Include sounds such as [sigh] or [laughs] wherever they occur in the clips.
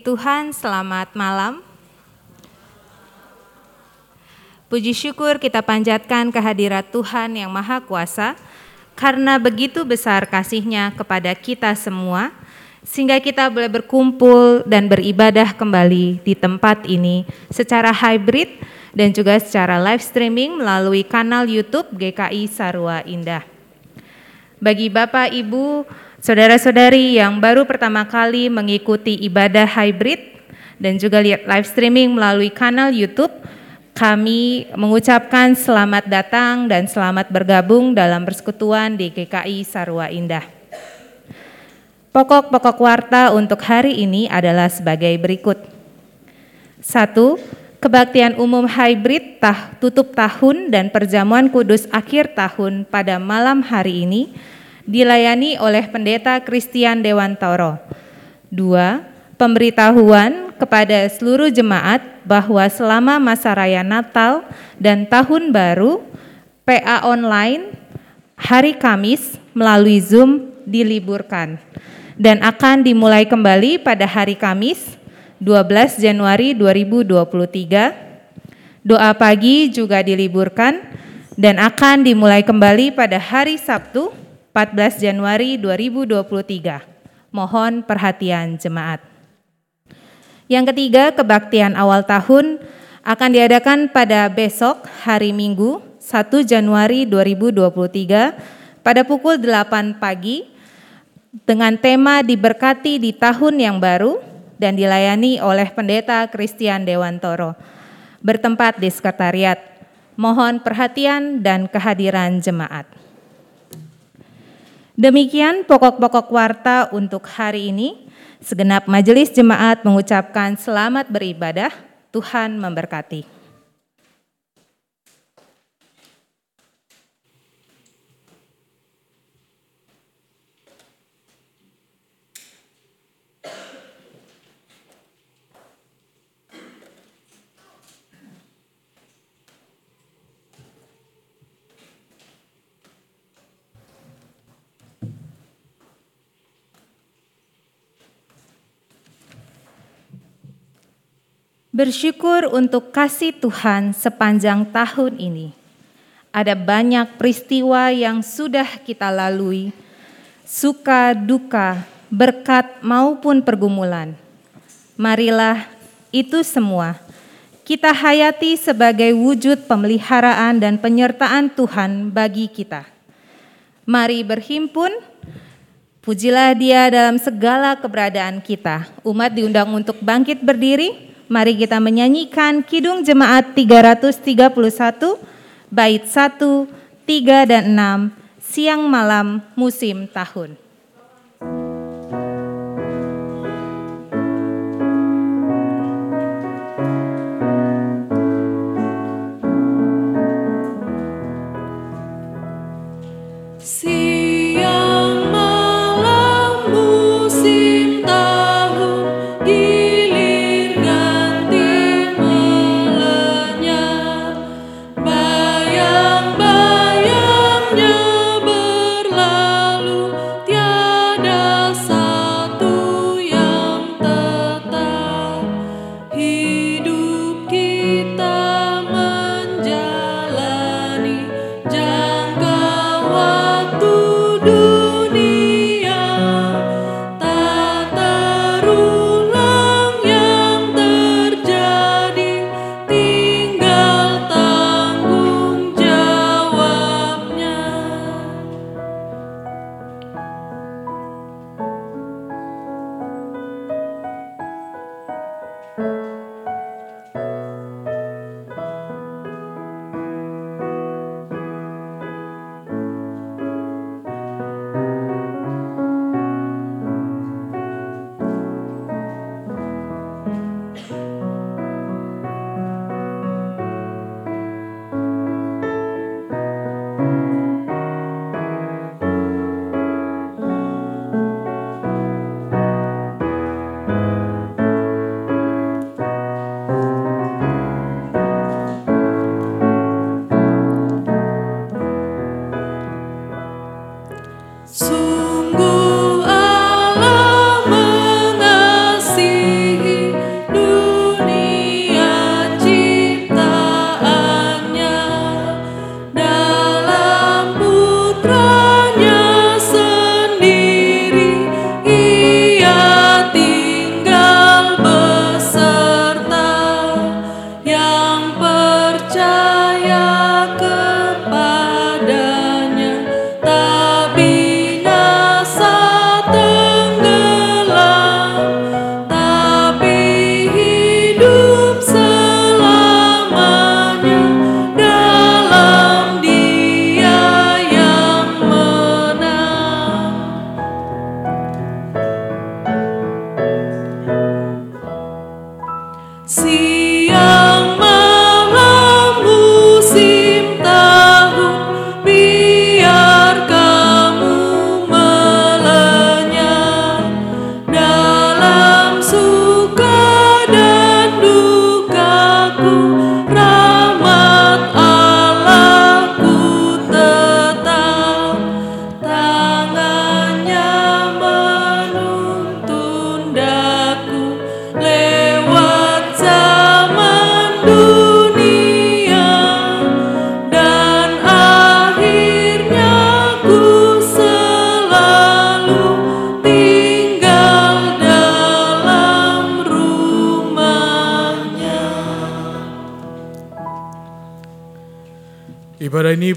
Tuhan, selamat malam. Puji syukur kita panjatkan kehadirat Tuhan yang Maha Kuasa, karena begitu besar kasihnya kepada kita semua, sehingga kita boleh berkumpul dan beribadah kembali di tempat ini secara hybrid dan juga secara live streaming melalui kanal YouTube GKI Sarua Indah. Bagi Bapak, Ibu, Saudara-saudari yang baru pertama kali mengikuti ibadah hybrid dan juga lihat live streaming melalui kanal YouTube, kami mengucapkan selamat datang dan selamat bergabung dalam persekutuan di GKI Sarwa Indah. Pokok-pokok warta untuk hari ini adalah sebagai berikut. Satu, kebaktian umum hybrid tah, tutup tahun dan perjamuan kudus akhir tahun pada malam hari ini dilayani oleh Pendeta Christian Dewantoro. Dua, pemberitahuan kepada seluruh jemaat bahwa selama masa raya Natal dan Tahun Baru, PA online hari Kamis melalui Zoom diliburkan dan akan dimulai kembali pada hari Kamis 12 Januari 2023. Doa pagi juga diliburkan dan akan dimulai kembali pada hari Sabtu 14 Januari 2023. Mohon perhatian jemaat. Yang ketiga, kebaktian awal tahun akan diadakan pada besok hari Minggu 1 Januari 2023 pada pukul 8 pagi dengan tema diberkati di tahun yang baru dan dilayani oleh Pendeta Christian Dewantoro bertempat di sekretariat. Mohon perhatian dan kehadiran jemaat. Demikian pokok-pokok warta untuk hari ini. Segenap majelis jemaat mengucapkan selamat beribadah. Tuhan memberkati. Bersyukur untuk kasih Tuhan sepanjang tahun ini. Ada banyak peristiwa yang sudah kita lalui, suka duka, berkat maupun pergumulan. Marilah itu semua kita hayati sebagai wujud pemeliharaan dan penyertaan Tuhan bagi kita. Mari berhimpun, pujilah Dia dalam segala keberadaan kita. Umat diundang untuk bangkit berdiri Mari kita menyanyikan Kidung Jemaat 331 bait 1, 3 dan 6 siang malam musim tahun.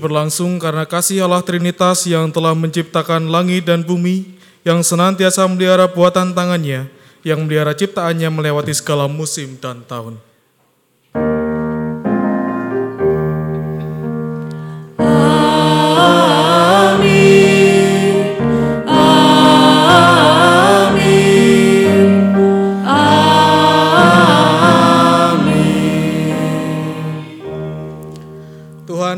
Berlangsung karena kasih Allah Trinitas yang telah menciptakan langit dan bumi, yang senantiasa melihara buatan tangannya, yang melihara ciptaannya melewati segala musim dan tahun.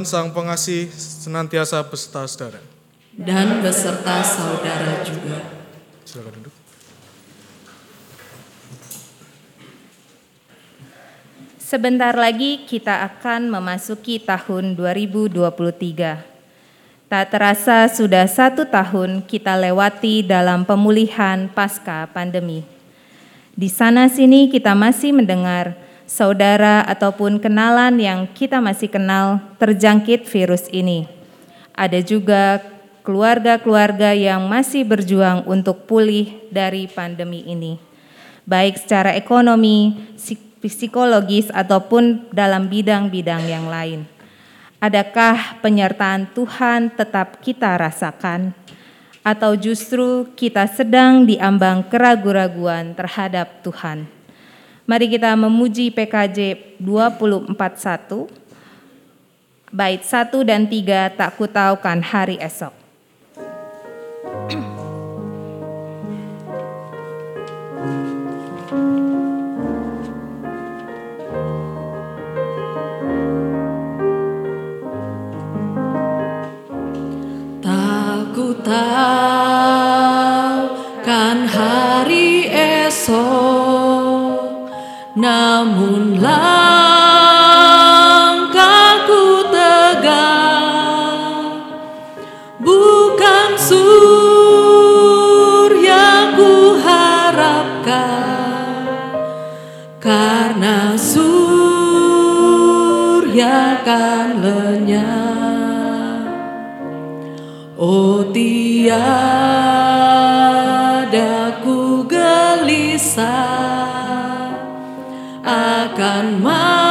Tuhan Sang Pengasih senantiasa beserta saudara. dan beserta saudara juga. Silakan duduk. Sebentar lagi kita akan memasuki tahun 2023. Tak terasa sudah satu tahun kita lewati dalam pemulihan pasca pandemi. Di sana sini kita masih mendengar saudara ataupun kenalan yang kita masih kenal terjangkit virus ini. Ada juga keluarga-keluarga yang masih berjuang untuk pulih dari pandemi ini, baik secara ekonomi, psikologis, ataupun dalam bidang-bidang yang lain. Adakah penyertaan Tuhan tetap kita rasakan, atau justru kita sedang diambang keraguan-raguan terhadap Tuhan? Mari kita memuji PKJ 241 bait 1 dan 3 tak kutaukan hari esok. Kan hari esok, namun langkahku tegak, bukan surya ku harapkan, karena surya kan lenyap. Oh tiada ku gelisah akan masa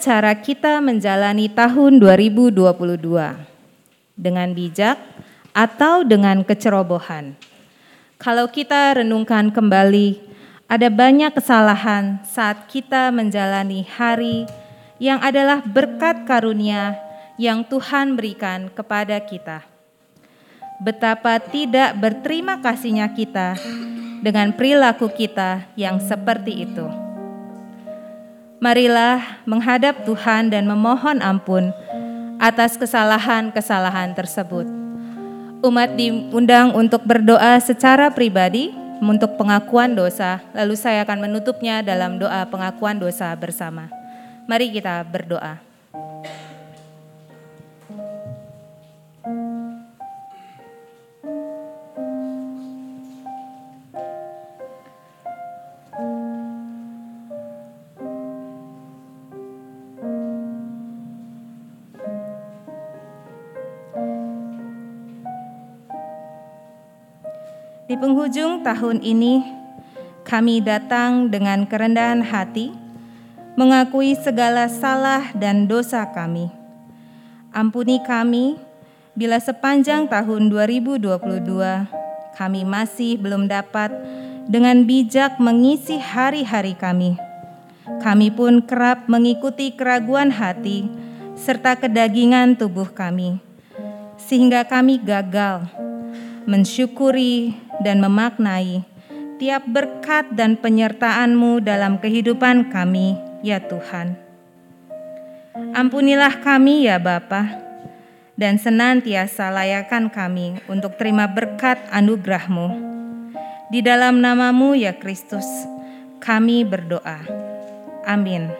cara kita menjalani tahun 2022? Dengan bijak atau dengan kecerobohan? Kalau kita renungkan kembali, ada banyak kesalahan saat kita menjalani hari yang adalah berkat karunia yang Tuhan berikan kepada kita. Betapa tidak berterima kasihnya kita dengan perilaku kita yang seperti itu. Marilah menghadap Tuhan dan memohon ampun atas kesalahan-kesalahan tersebut. Umat diundang untuk berdoa secara pribadi untuk pengakuan dosa, lalu saya akan menutupnya dalam doa pengakuan dosa bersama. Mari kita berdoa. Penghujung tahun ini, kami datang dengan kerendahan hati, mengakui segala salah dan dosa kami. Ampuni kami bila sepanjang tahun 2022 kami masih belum dapat dengan bijak mengisi hari-hari kami. Kami pun kerap mengikuti keraguan hati serta kedagingan tubuh kami, sehingga kami gagal mensyukuri dan memaknai tiap berkat dan penyertaan-Mu dalam kehidupan kami, ya Tuhan. Ampunilah kami ya Bapa, dan senantiasa layakan kami untuk terima berkat anugerah-Mu. Di dalam namamu ya Kristus, kami berdoa. Amin.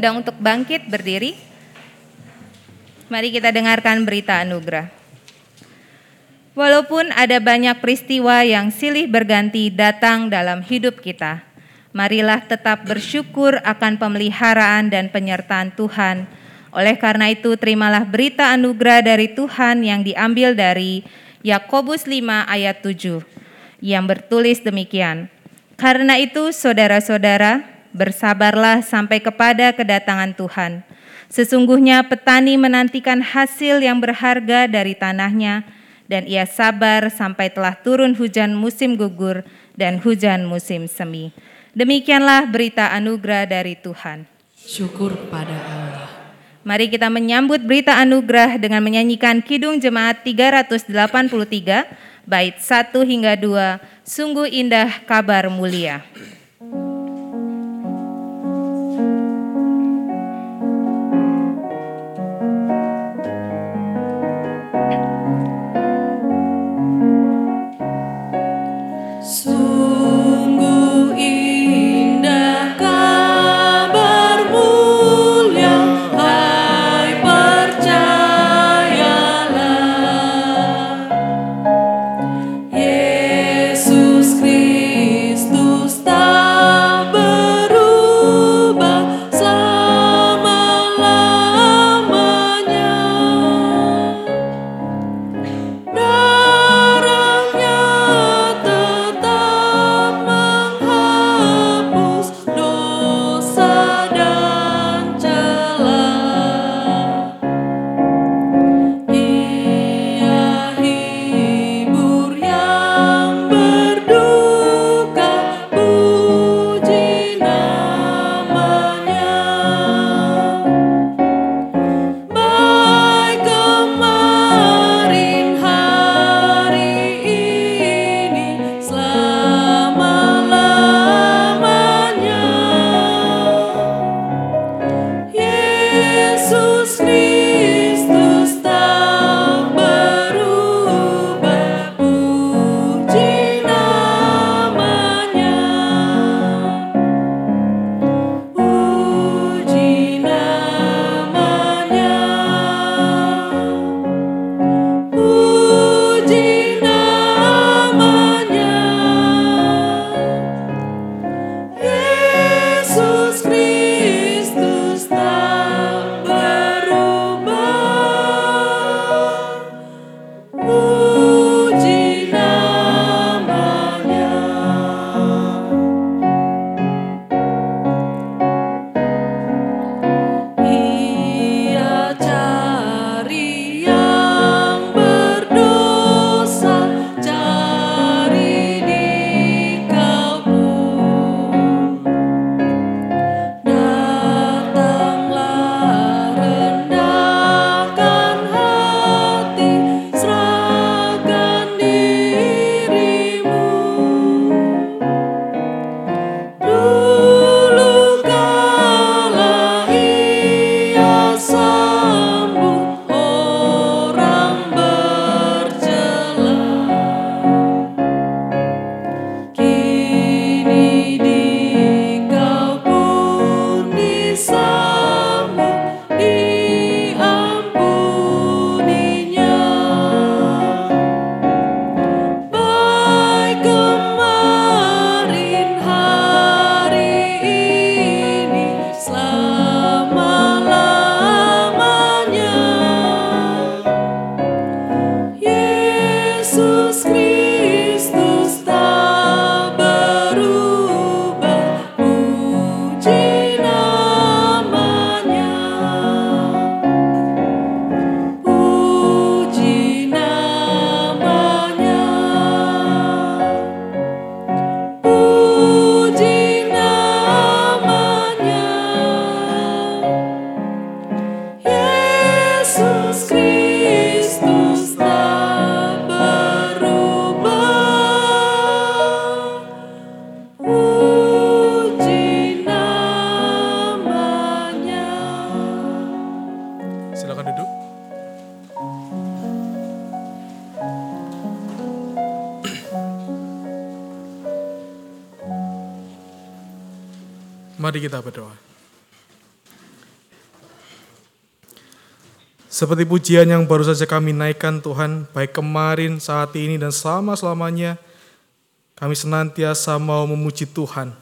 Diundang untuk bangkit berdiri. Mari kita dengarkan berita anugerah. Walaupun ada banyak peristiwa yang silih berganti datang dalam hidup kita, marilah tetap bersyukur akan pemeliharaan dan penyertaan Tuhan. Oleh karena itu, terimalah berita anugerah dari Tuhan yang diambil dari Yakobus 5 ayat 7 yang bertulis demikian. Karena itu, saudara-saudara, bersabarlah sampai kepada kedatangan Tuhan. Sesungguhnya petani menantikan hasil yang berharga dari tanahnya, dan ia sabar sampai telah turun hujan musim gugur dan hujan musim semi. Demikianlah berita anugerah dari Tuhan. Syukur pada Allah. Mari kita menyambut berita anugerah dengan menyanyikan Kidung Jemaat 383, bait 1 hingga 2, Sungguh Indah Kabar Mulia. Mari kita berdoa. Seperti pujian yang baru saja kami naikkan Tuhan, baik kemarin, saat ini, dan selama-selamanya, kami senantiasa mau memuji Tuhan.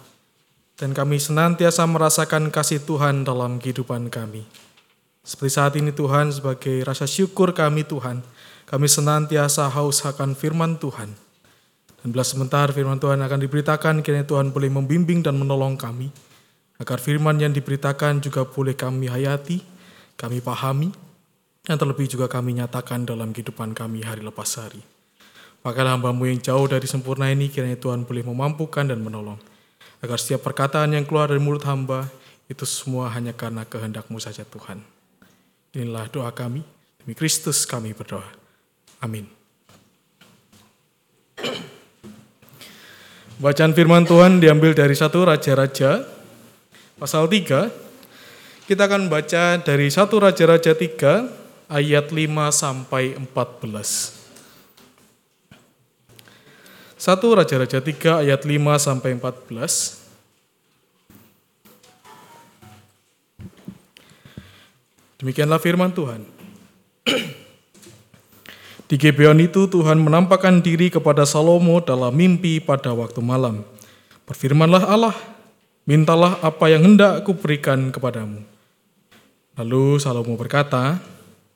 Dan kami senantiasa merasakan kasih Tuhan dalam kehidupan kami. Seperti saat ini Tuhan, sebagai rasa syukur kami Tuhan, kami senantiasa haus akan firman Tuhan. Dan bila sebentar firman Tuhan akan diberitakan, kiranya Tuhan boleh membimbing dan menolong kami. Agar firman yang diberitakan juga boleh kami hayati, kami pahami, dan terlebih juga kami nyatakan dalam kehidupan kami hari lepas hari. Pakailah hambamu yang jauh dari sempurna ini, kiranya Tuhan boleh memampukan dan menolong. agar setiap perkataan yang keluar dari mulut hamba itu semua hanya karena kehendakmu saja Tuhan. Inilah doa kami, demi Kristus kami berdoa. Amin. Bacaan firman Tuhan diambil dari satu Raja-Raja, pasal 3. Kita akan baca dari satu Raja-Raja 3, ayat 5 sampai 14. Satu Raja-Raja 3 ayat 5 sampai 14. Demikianlah firman Tuhan. Di Gibeon itu Tuhan menampakkan diri kepada Salomo dalam mimpi pada waktu malam. Berfirmanlah Allah, mintalah apa yang hendak aku berikan kepadamu. Lalu Salomo berkata,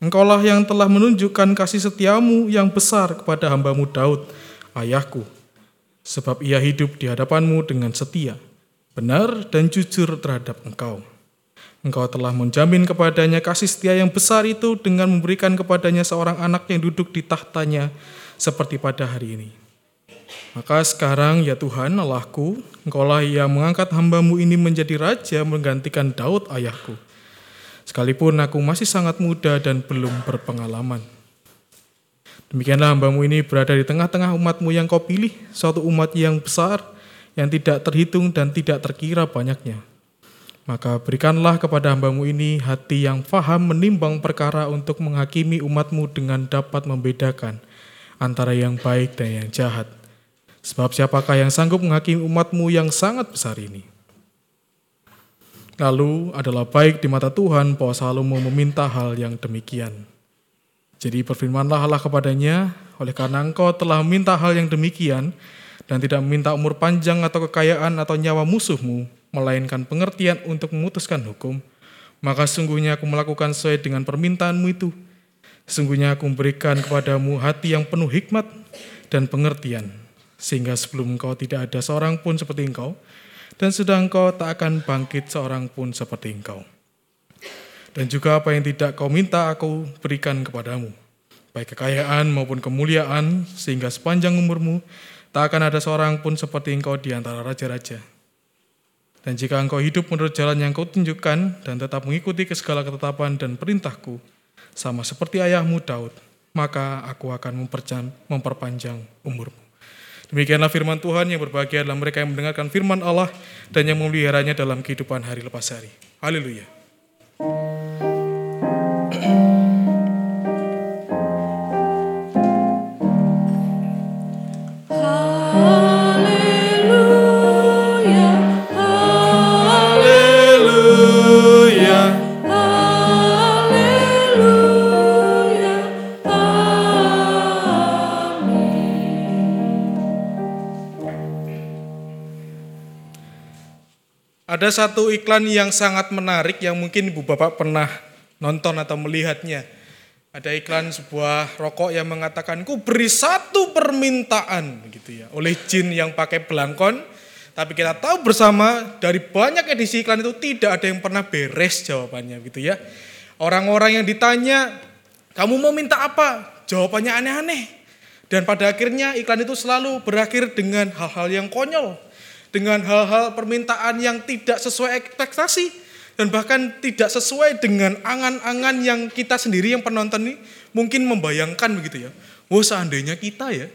Engkaulah yang telah menunjukkan kasih setiamu yang besar kepada hambamu Daud, ayahku. Sebab ia hidup di hadapanmu dengan setia, benar dan jujur terhadap engkau. Engkau telah menjamin kepadanya kasih setia yang besar itu dengan memberikan kepadanya seorang anak yang duduk di tahtanya seperti pada hari ini. Maka sekarang ya Tuhan Allahku, Engkaulah yang mengangkat hambamu ini menjadi raja menggantikan Daud ayahku. Sekalipun aku masih sangat muda dan belum berpengalaman. Demikianlah hambamu ini berada di tengah-tengah umatmu yang kau pilih, suatu umat yang besar, yang tidak terhitung dan tidak terkira banyaknya. Maka berikanlah kepada hambamu ini hati yang faham menimbang perkara untuk menghakimi umatmu dengan dapat membedakan antara yang baik dan yang jahat. Sebab siapakah yang sanggup menghakimi umatmu yang sangat besar ini? Lalu adalah baik di mata Tuhan bahwa Salomo meminta hal yang demikian. Jadi berfirmanlah Allah kepadanya, oleh karena engkau telah meminta hal yang demikian, dan tidak meminta umur panjang atau kekayaan atau nyawa musuhmu, melainkan pengertian untuk memutuskan hukum, maka sungguhnya aku melakukan sesuai dengan permintaanmu itu. Sungguhnya aku memberikan kepadamu hati yang penuh hikmat dan pengertian, sehingga sebelum engkau tidak ada seorang pun seperti engkau, dan sudah engkau tak akan bangkit seorang pun seperti engkau. Dan juga apa yang tidak kau minta aku berikan kepadamu, baik kekayaan maupun kemuliaan, sehingga sepanjang umurmu tak akan ada seorang pun seperti engkau di antara raja-raja. Dan jika engkau hidup menurut jalan yang kau tunjukkan dan tetap mengikuti ke segala ketetapan dan perintahku, sama seperti ayahmu Daud, maka aku akan memperpanjang umurmu. Demikianlah firman Tuhan yang berbahagia adalah mereka yang mendengarkan firman Allah dan yang memeliharanya dalam kehidupan hari lepas hari. Haleluya. Haleluya, Ada satu iklan yang sangat menarik yang mungkin Ibu Bapak pernah nonton atau melihatnya. Ada iklan sebuah rokok yang mengatakan, ku beri satu permintaan gitu ya, oleh jin yang pakai belangkon. Tapi kita tahu bersama dari banyak edisi iklan itu tidak ada yang pernah beres jawabannya gitu ya. Orang-orang yang ditanya, kamu mau minta apa? Jawabannya aneh-aneh. Dan pada akhirnya iklan itu selalu berakhir dengan hal-hal yang konyol. Dengan hal-hal permintaan yang tidak sesuai ekspektasi. Dan bahkan tidak sesuai dengan angan-angan yang kita sendiri yang penonton ini mungkin membayangkan begitu ya. Wah seandainya kita ya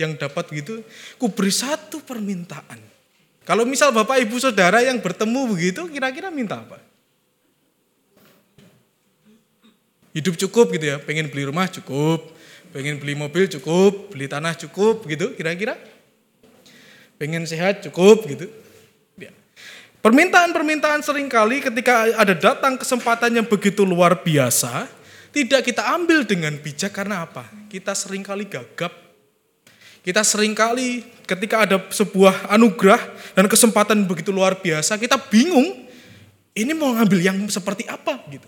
yang dapat gitu, ku beri satu permintaan. Kalau misal bapak ibu saudara yang bertemu begitu, kira-kira minta apa? Hidup cukup gitu ya, pengen beli rumah cukup, pengen beli mobil cukup, beli tanah cukup gitu, kira-kira? Pengen sehat cukup gitu. Ya. Permintaan-permintaan sering kali ketika ada datang kesempatan yang begitu luar biasa, tidak kita ambil dengan bijak karena apa? Kita sering kali gagap. Kita sering kali ketika ada sebuah anugerah dan kesempatan begitu luar biasa, kita bingung ini mau ngambil yang seperti apa gitu.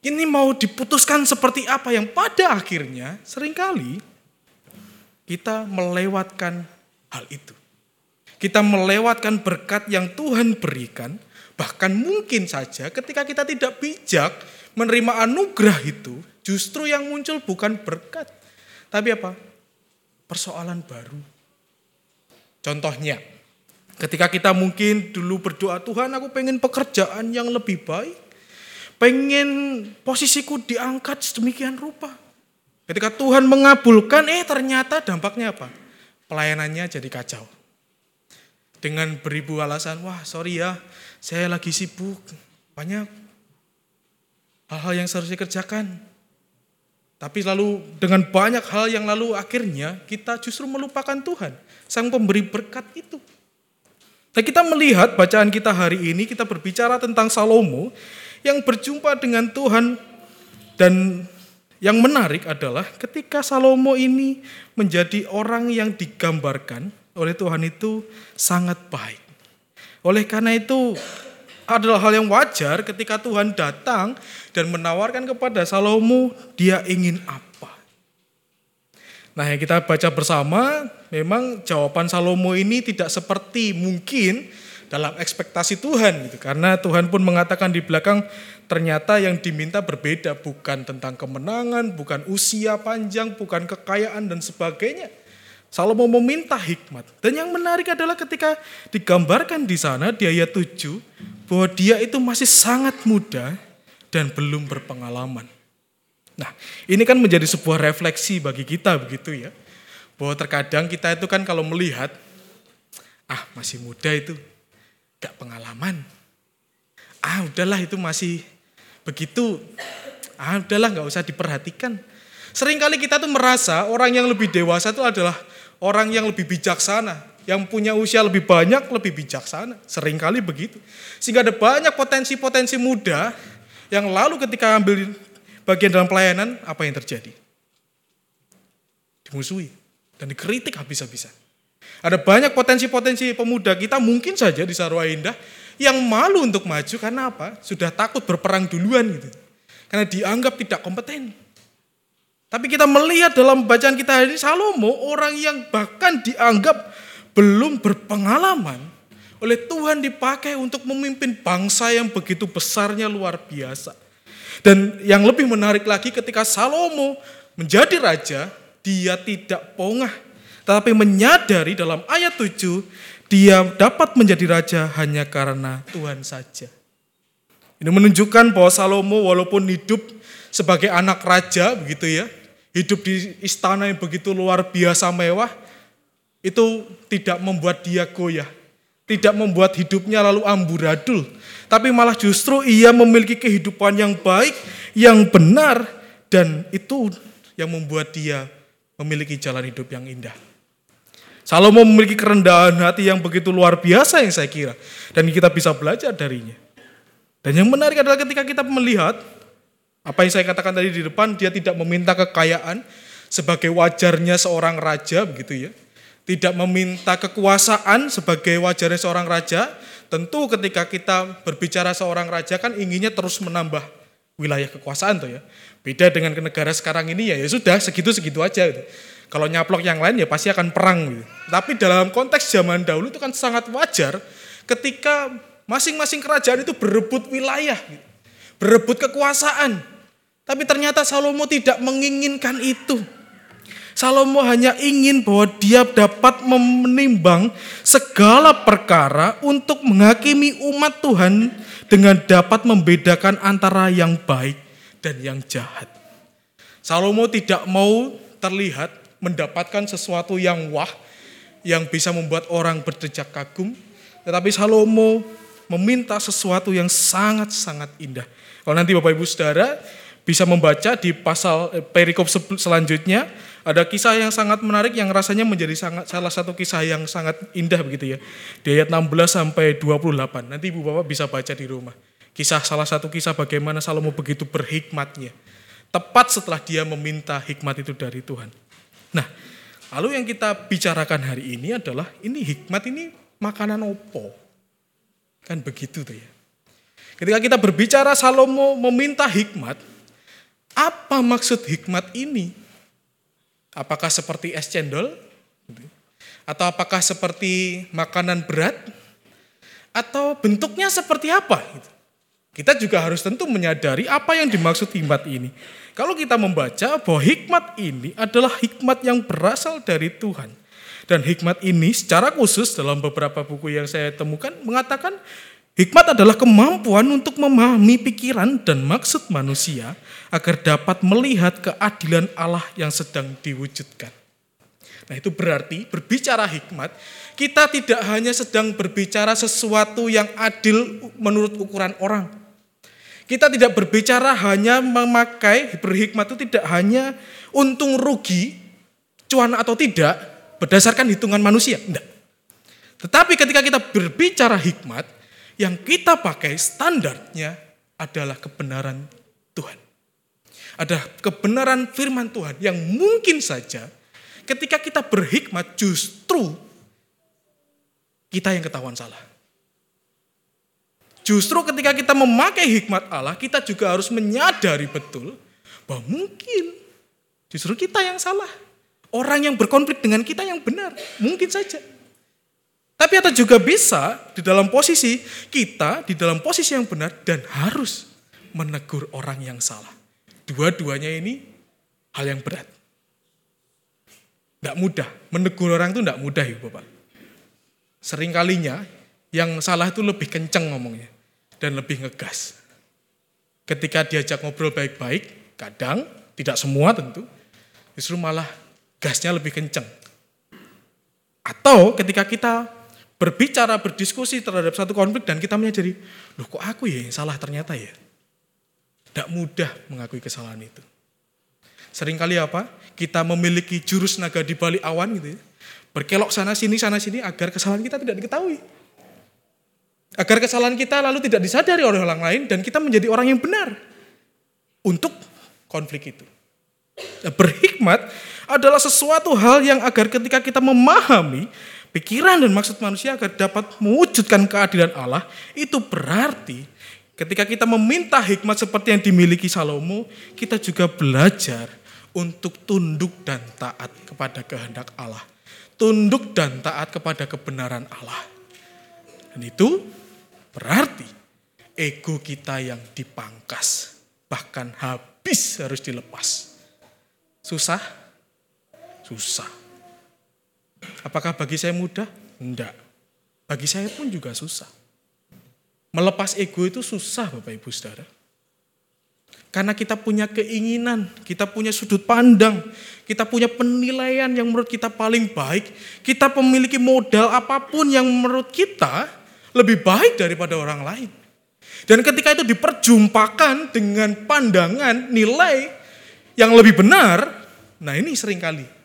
Ini mau diputuskan seperti apa yang pada akhirnya sering kali kita melewatkan hal itu. Kita melewatkan berkat yang Tuhan berikan, bahkan mungkin saja ketika kita tidak bijak menerima anugerah itu, justru yang muncul bukan berkat, tapi apa? Persoalan baru. Contohnya, Ketika kita mungkin dulu berdoa, Tuhan aku pengen pekerjaan yang lebih baik. Pengen posisiku diangkat sedemikian rupa. Ketika Tuhan mengabulkan, eh ternyata dampaknya apa? Pelayanannya jadi kacau. Dengan beribu alasan, wah sorry ya, saya lagi sibuk. Banyak hal-hal yang harus dikerjakan. Tapi lalu dengan banyak hal yang lalu akhirnya kita justru melupakan Tuhan. Sang pemberi berkat itu. Nah kita melihat bacaan kita hari ini, kita berbicara tentang Salomo yang berjumpa dengan Tuhan dan yang menarik adalah ketika Salomo ini menjadi orang yang digambarkan oleh Tuhan itu sangat baik. Oleh karena itu adalah hal yang wajar ketika Tuhan datang dan menawarkan kepada Salomo dia ingin apa. Nah yang kita baca bersama memang jawaban Salomo ini tidak seperti mungkin dalam ekspektasi Tuhan gitu. Karena Tuhan pun mengatakan di belakang ternyata yang diminta berbeda bukan tentang kemenangan, bukan usia panjang, bukan kekayaan dan sebagainya. Salomo meminta hikmat. Dan yang menarik adalah ketika digambarkan di sana di ayat 7 bahwa dia itu masih sangat muda dan belum berpengalaman. Nah, ini kan menjadi sebuah refleksi bagi kita begitu ya. Bahwa terkadang kita itu kan kalau melihat, ah masih muda itu, gak pengalaman. Ah udahlah itu masih begitu, ah udahlah gak usah diperhatikan. Seringkali kita tuh merasa orang yang lebih dewasa itu adalah orang yang lebih bijaksana. Yang punya usia lebih banyak, lebih bijaksana. Seringkali begitu. Sehingga ada banyak potensi-potensi muda yang lalu ketika ambil bagian dalam pelayanan, apa yang terjadi? Dimusuhi dan dikritik habis-habisan. Ada banyak potensi-potensi pemuda kita mungkin saja di Sarwa Indah yang malu untuk maju karena apa? Sudah takut berperang duluan gitu. Karena dianggap tidak kompeten. Tapi kita melihat dalam bacaan kita hari ini Salomo orang yang bahkan dianggap belum berpengalaman oleh Tuhan dipakai untuk memimpin bangsa yang begitu besarnya luar biasa. Dan yang lebih menarik lagi ketika Salomo menjadi raja, dia tidak pongah. Tetapi menyadari dalam ayat 7, dia dapat menjadi raja hanya karena Tuhan saja. Ini menunjukkan bahwa Salomo walaupun hidup sebagai anak raja begitu ya, hidup di istana yang begitu luar biasa mewah, itu tidak membuat dia goyah. Tidak membuat hidupnya lalu amburadul. Tapi malah justru ia memiliki kehidupan yang baik, yang benar, dan itu yang membuat dia memiliki jalan hidup yang indah. Salomo memiliki kerendahan hati yang begitu luar biasa yang saya kira. Dan kita bisa belajar darinya. Dan yang menarik adalah ketika kita melihat, apa yang saya katakan tadi di depan, dia tidak meminta kekayaan sebagai wajarnya seorang raja begitu ya tidak meminta kekuasaan sebagai wajarnya seorang raja, tentu ketika kita berbicara seorang raja kan inginnya terus menambah wilayah kekuasaan tuh ya. Beda dengan ke negara sekarang ini ya ya sudah segitu-segitu aja gitu. Kalau nyaplok yang lain ya pasti akan perang gitu. Tapi dalam konteks zaman dahulu itu kan sangat wajar ketika masing-masing kerajaan itu berebut wilayah, gitu. Berebut kekuasaan. Tapi ternyata Salomo tidak menginginkan itu. Salomo hanya ingin bahwa dia dapat menimbang segala perkara untuk menghakimi umat Tuhan dengan dapat membedakan antara yang baik dan yang jahat. Salomo tidak mau terlihat mendapatkan sesuatu yang wah, yang bisa membuat orang berdecak kagum, tetapi Salomo meminta sesuatu yang sangat-sangat indah. Kalau nanti Bapak Ibu Saudara bisa membaca di pasal eh, perikop selanjutnya, ada kisah yang sangat menarik yang rasanya menjadi sangat salah satu kisah yang sangat indah begitu ya. Di ayat 16 sampai 28. Nanti Ibu Bapak bisa baca di rumah. Kisah salah satu kisah bagaimana Salomo begitu berhikmatnya. Tepat setelah dia meminta hikmat itu dari Tuhan. Nah, lalu yang kita bicarakan hari ini adalah ini hikmat ini makanan opo. Kan begitu tuh ya. Ketika kita berbicara Salomo meminta hikmat, apa maksud hikmat ini? Apakah seperti es cendol? Atau apakah seperti makanan berat? Atau bentuknya seperti apa? Kita juga harus tentu menyadari apa yang dimaksud hikmat ini. Kalau kita membaca bahwa hikmat ini adalah hikmat yang berasal dari Tuhan. Dan hikmat ini secara khusus dalam beberapa buku yang saya temukan mengatakan hikmat adalah kemampuan untuk memahami pikiran dan maksud manusia agar dapat melihat keadilan Allah yang sedang diwujudkan. Nah itu berarti berbicara hikmat, kita tidak hanya sedang berbicara sesuatu yang adil menurut ukuran orang. Kita tidak berbicara hanya memakai berhikmat itu tidak hanya untung rugi, cuan atau tidak, berdasarkan hitungan manusia. Tidak. Tetapi ketika kita berbicara hikmat, yang kita pakai standarnya adalah kebenaran Tuhan. Ada kebenaran firman Tuhan yang mungkin saja ketika kita berhikmat justru kita yang ketahuan salah. Justru ketika kita memakai hikmat Allah, kita juga harus menyadari betul bahwa mungkin justru kita yang salah. Orang yang berkonflik dengan kita yang benar, mungkin saja. Tapi atau juga bisa di dalam posisi kita, di dalam posisi yang benar dan harus menegur orang yang salah. Dua-duanya ini hal yang berat. Tidak mudah, menegur orang itu tidak mudah ya Bapak. Sering kalinya yang salah itu lebih kenceng ngomongnya dan lebih ngegas. Ketika diajak ngobrol baik-baik, kadang, tidak semua tentu, justru malah gasnya lebih kenceng. Atau ketika kita berbicara, berdiskusi terhadap satu konflik dan kita menyadari, loh kok aku ya yang salah ternyata ya. Tidak mudah mengakui kesalahan itu. Seringkali apa? Kita memiliki jurus naga di balik awan gitu ya. Berkelok sana sini, sana sini agar kesalahan kita tidak diketahui. Agar kesalahan kita lalu tidak disadari oleh orang lain dan kita menjadi orang yang benar untuk konflik itu. Berhikmat adalah sesuatu hal yang agar ketika kita memahami pikiran dan maksud manusia agar dapat mewujudkan keadilan Allah, itu berarti ketika kita meminta hikmat seperti yang dimiliki Salomo, kita juga belajar untuk tunduk dan taat kepada kehendak Allah. Tunduk dan taat kepada kebenaran Allah. Dan itu berarti ego kita yang dipangkas, bahkan habis harus dilepas. Susah? Susah. Apakah bagi saya mudah? Enggak. Bagi saya pun juga susah. Melepas ego itu susah Bapak Ibu Saudara. Karena kita punya keinginan, kita punya sudut pandang, kita punya penilaian yang menurut kita paling baik, kita memiliki modal apa pun yang menurut kita lebih baik daripada orang lain. Dan ketika itu diperjumpakan dengan pandangan nilai yang lebih benar, nah ini sering kali.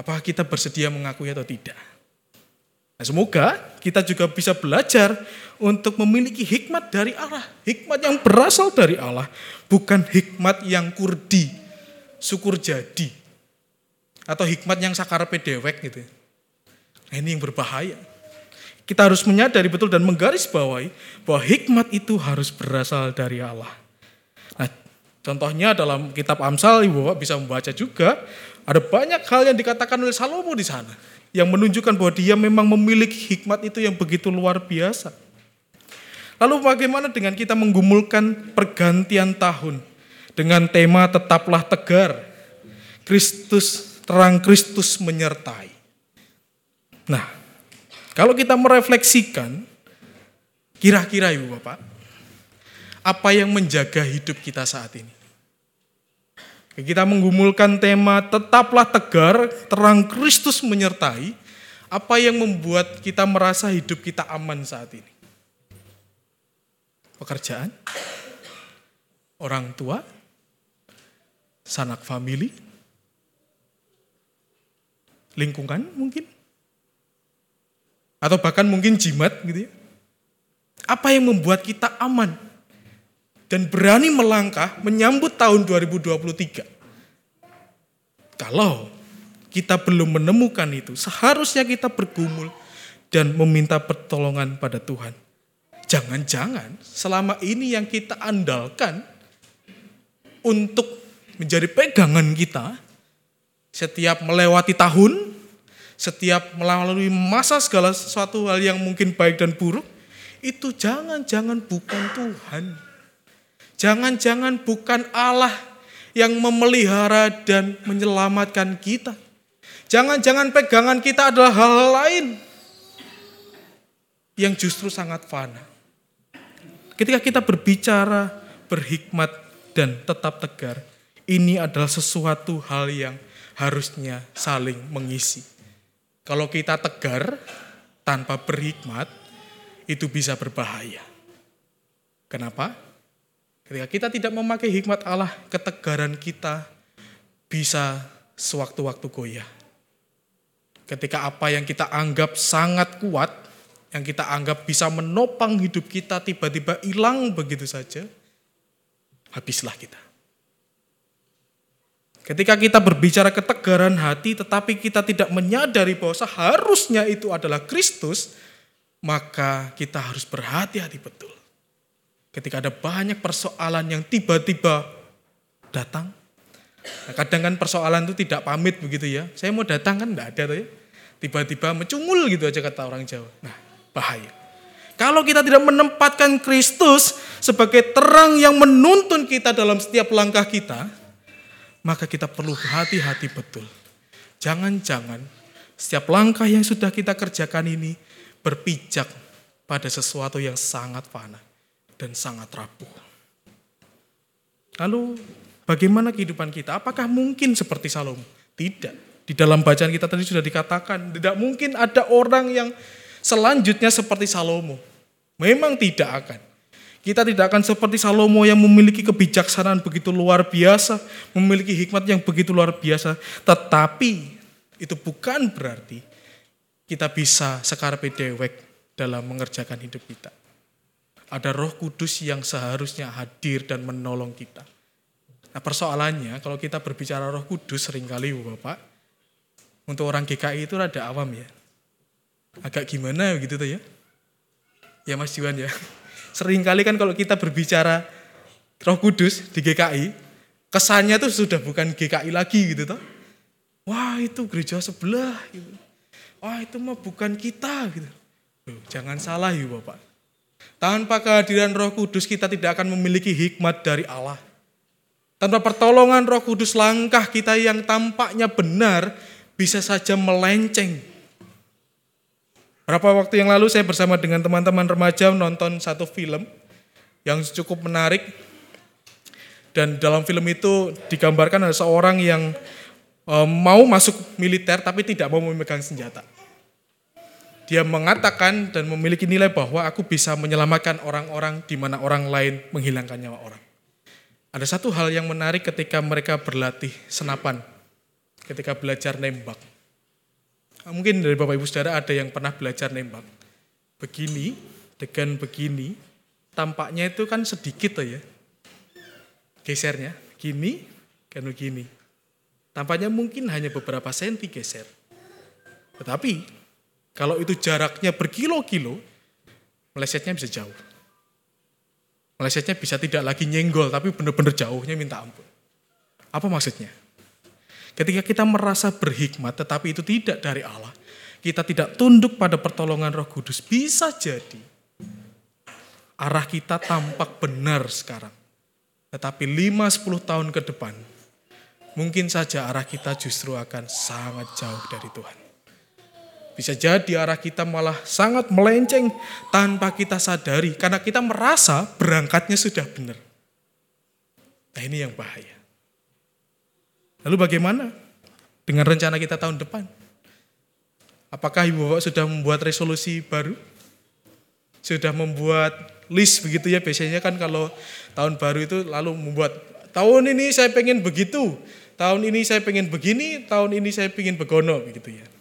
Apakah kita bersedia mengakui atau tidak? Nah, semoga kita juga bisa belajar untuk memiliki hikmat dari Allah. Hikmat yang berasal dari Allah. Bukan hikmat yang kurdi, syukur jadi. Atau hikmat yang sakar pedewek gitu. Nah ini yang berbahaya. Kita harus menyadari betul dan menggarisbawahi bahwa hikmat itu harus berasal dari Allah. Nah, contohnya dalam kitab Amsal, Ibu Bapak bisa membaca juga, ada banyak hal yang dikatakan oleh Salomo di sana yang menunjukkan bahwa dia memang memiliki hikmat itu yang begitu luar biasa. Lalu bagaimana dengan kita menggumulkan pergantian tahun dengan tema tetaplah tegar, Kristus terang Kristus menyertai. Nah, kalau kita merefleksikan, kira-kira ibu bapak, apa yang menjaga hidup kita saat ini? Kita menggumulkan tema tetaplah tegar, terang Kristus menyertai. Apa yang membuat kita merasa hidup kita aman saat ini? Pekerjaan? Orang tua? Sanak famili? Lingkungan mungkin? Atau bahkan mungkin jimat gitu ya? Apa yang membuat kita aman? Dan berani melangkah menyambut tahun 2023. Kalau kita belum menemukan itu, seharusnya kita bergumul dan meminta pertolongan pada Tuhan. Jangan-jangan selama ini yang kita andalkan untuk menjadi pegangan kita setiap melewati tahun, setiap melalui masa segala sesuatu hal yang mungkin baik dan buruk, itu jangan-jangan bukan Tuhan Jangan-jangan bukan Allah yang memelihara dan menyelamatkan kita. Jangan-jangan pegangan kita adalah hal lain yang justru sangat fana. Ketika kita berbicara, berhikmat, dan tetap tegar, ini adalah sesuatu hal yang harusnya saling mengisi. Kalau kita tegar tanpa berhikmat, itu bisa berbahaya. Kenapa? Ketika kita tidak memakai hikmat Allah, ketegaran kita bisa sewaktu-waktu goyah. Ketika apa yang kita anggap sangat kuat, yang kita anggap bisa menopang hidup kita tiba-tiba hilang begitu saja, habislah kita. Ketika kita berbicara ketegaran hati tetapi kita tidak menyadari bahwa seharusnya itu adalah Kristus, maka kita harus berhati-hati betul. Ketika ada banyak persoalan yang tiba-tiba datang, nah, kadang kan persoalan itu tidak pamit begitu ya. Saya mau datang kan enggak ada tuh ya. Tiba-tiba mencungul gitu aja kata orang Jawa. Nah, bahaya. Kalau kita tidak menempatkan Kristus sebagai terang yang menuntun kita dalam setiap langkah kita, maka kita perlu hati-hati betul. Jangan-jangan setiap langkah yang sudah kita kerjakan ini berpijak pada sesuatu yang sangat fana dan sangat rapuh. Lalu bagaimana kehidupan kita? Apakah mungkin seperti Salomo? Tidak. Di dalam bacaan kita tadi sudah dikatakan, tidak mungkin ada orang yang selanjutnya seperti Salomo. Memang tidak akan. Kita tidak akan seperti Salomo yang memiliki kebijaksanaan begitu luar biasa, memiliki hikmat yang begitu luar biasa. Tetapi itu bukan berarti kita bisa sekarpe dewek dalam mengerjakan hidup kita. Ada roh kudus yang seharusnya hadir dan menolong kita. Nah persoalannya kalau kita berbicara roh kudus sering kali Bapak, untuk orang GKI itu rada awam ya. Agak gimana gitu tuh ya. Ya Mas Juan ya. [laughs] Seringkali kan kalau kita berbicara roh kudus di GKI, kesannya tuh sudah bukan GKI lagi gitu toh. Wah itu gereja sebelah gitu. Wah itu mah bukan kita gitu. Jangan salah ya Bapak. Tanpa kehadiran roh kudus kita tidak akan memiliki hikmat dari Allah. Tanpa pertolongan roh kudus langkah kita yang tampaknya benar bisa saja melenceng. Berapa waktu yang lalu saya bersama dengan teman-teman remaja nonton satu film yang cukup menarik. Dan dalam film itu digambarkan ada seorang yang eh, mau masuk militer tapi tidak mau memegang senjata. Dia mengatakan dan memiliki nilai bahwa aku bisa menyelamatkan orang-orang di mana orang lain menghilangkan nyawa orang. Ada satu hal yang menarik ketika mereka berlatih senapan ketika belajar nembak. Nah, Mungkin dari Bapak Ibu Saudara ada yang pernah belajar nembak. Begini, dengan begini, tampaknya itu kan sedikit ya. Gesernya, gini, kan begini. Tampaknya mungkin hanya beberapa senti geser. Tetapi, kalau itu jaraknya berkilo-kilo, melesetnya bisa jauh. Melesetnya bisa tidak lagi nyenggol, tapi benar-benar jauhnya minta ampun. Apa maksudnya? Ketika kita merasa berhikmat tetapi itu tidak dari Allah, kita tidak tunduk pada pertolongan Roh Kudus, bisa jadi arah kita tampak benar sekarang. Tetapi 5-10 tahun ke depan, mungkin saja arah kita justru akan sangat jauh dari Tuhan. Bisa jadi arah kita malah sangat melenceng tanpa kita sadari karena kita merasa berangkatnya sudah benar. Nah ini yang bahaya. Lalu bagaimana dengan rencana kita tahun depan? Apakah Ibu Bapak sudah membuat resolusi baru? Sudah membuat list begitu ya biasanya kan kalau tahun baru itu lalu membuat tahun ini saya pengen begitu, tahun ini saya pengen begini, tahun ini saya pengen begono begitu ya.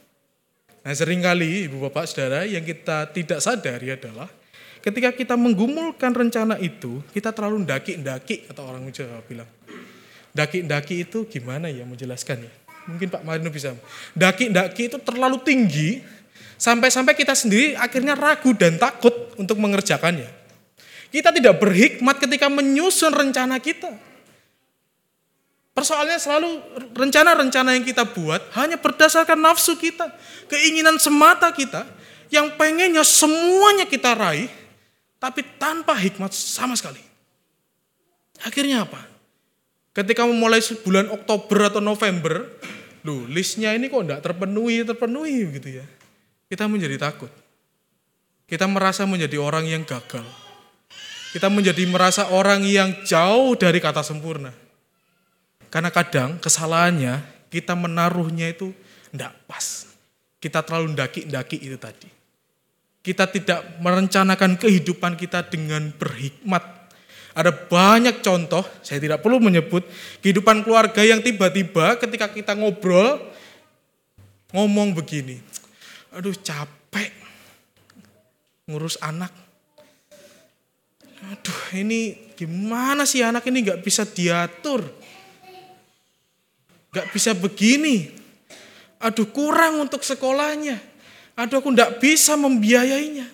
Nah sering kali Ibu Bapak Saudara yang kita tidak sadari adalah ketika kita menggumulkan rencana itu, kita terlalu ndaki-ndaki atau orang Jawa bilang. Daki-daki itu gimana ya menjelaskan ya? Mungkin Pak Marino bisa. Daki-daki itu terlalu tinggi sampai-sampai kita sendiri akhirnya ragu dan takut untuk mengerjakannya. Kita tidak berhikmat ketika menyusun rencana kita. Persoalannya selalu rencana-rencana yang kita buat hanya berdasarkan nafsu kita, keinginan semata kita, yang pengennya semuanya kita raih, tapi tanpa hikmat sama sekali. Akhirnya apa? Ketika memulai bulan Oktober atau November, loh listnya ini kok enggak terpenuhi, terpenuhi gitu ya. Kita menjadi takut. Kita merasa menjadi orang yang gagal. Kita menjadi merasa orang yang jauh dari kata sempurna. Karena kadang kesalahannya kita menaruhnya itu enggak pas. Kita terlalu ndaki-ndaki itu tadi. Kita tidak merencanakan kehidupan kita dengan berhikmat. Ada banyak contoh, saya tidak perlu menyebut, kehidupan keluarga yang tiba-tiba ketika kita ngobrol, ngomong begini, aduh capek ngurus anak. Aduh ini gimana sih anak ini nggak bisa diatur. Nggak bisa begini. Aduh kurang untuk sekolahnya. Aduh aku nggak bisa membiayainya.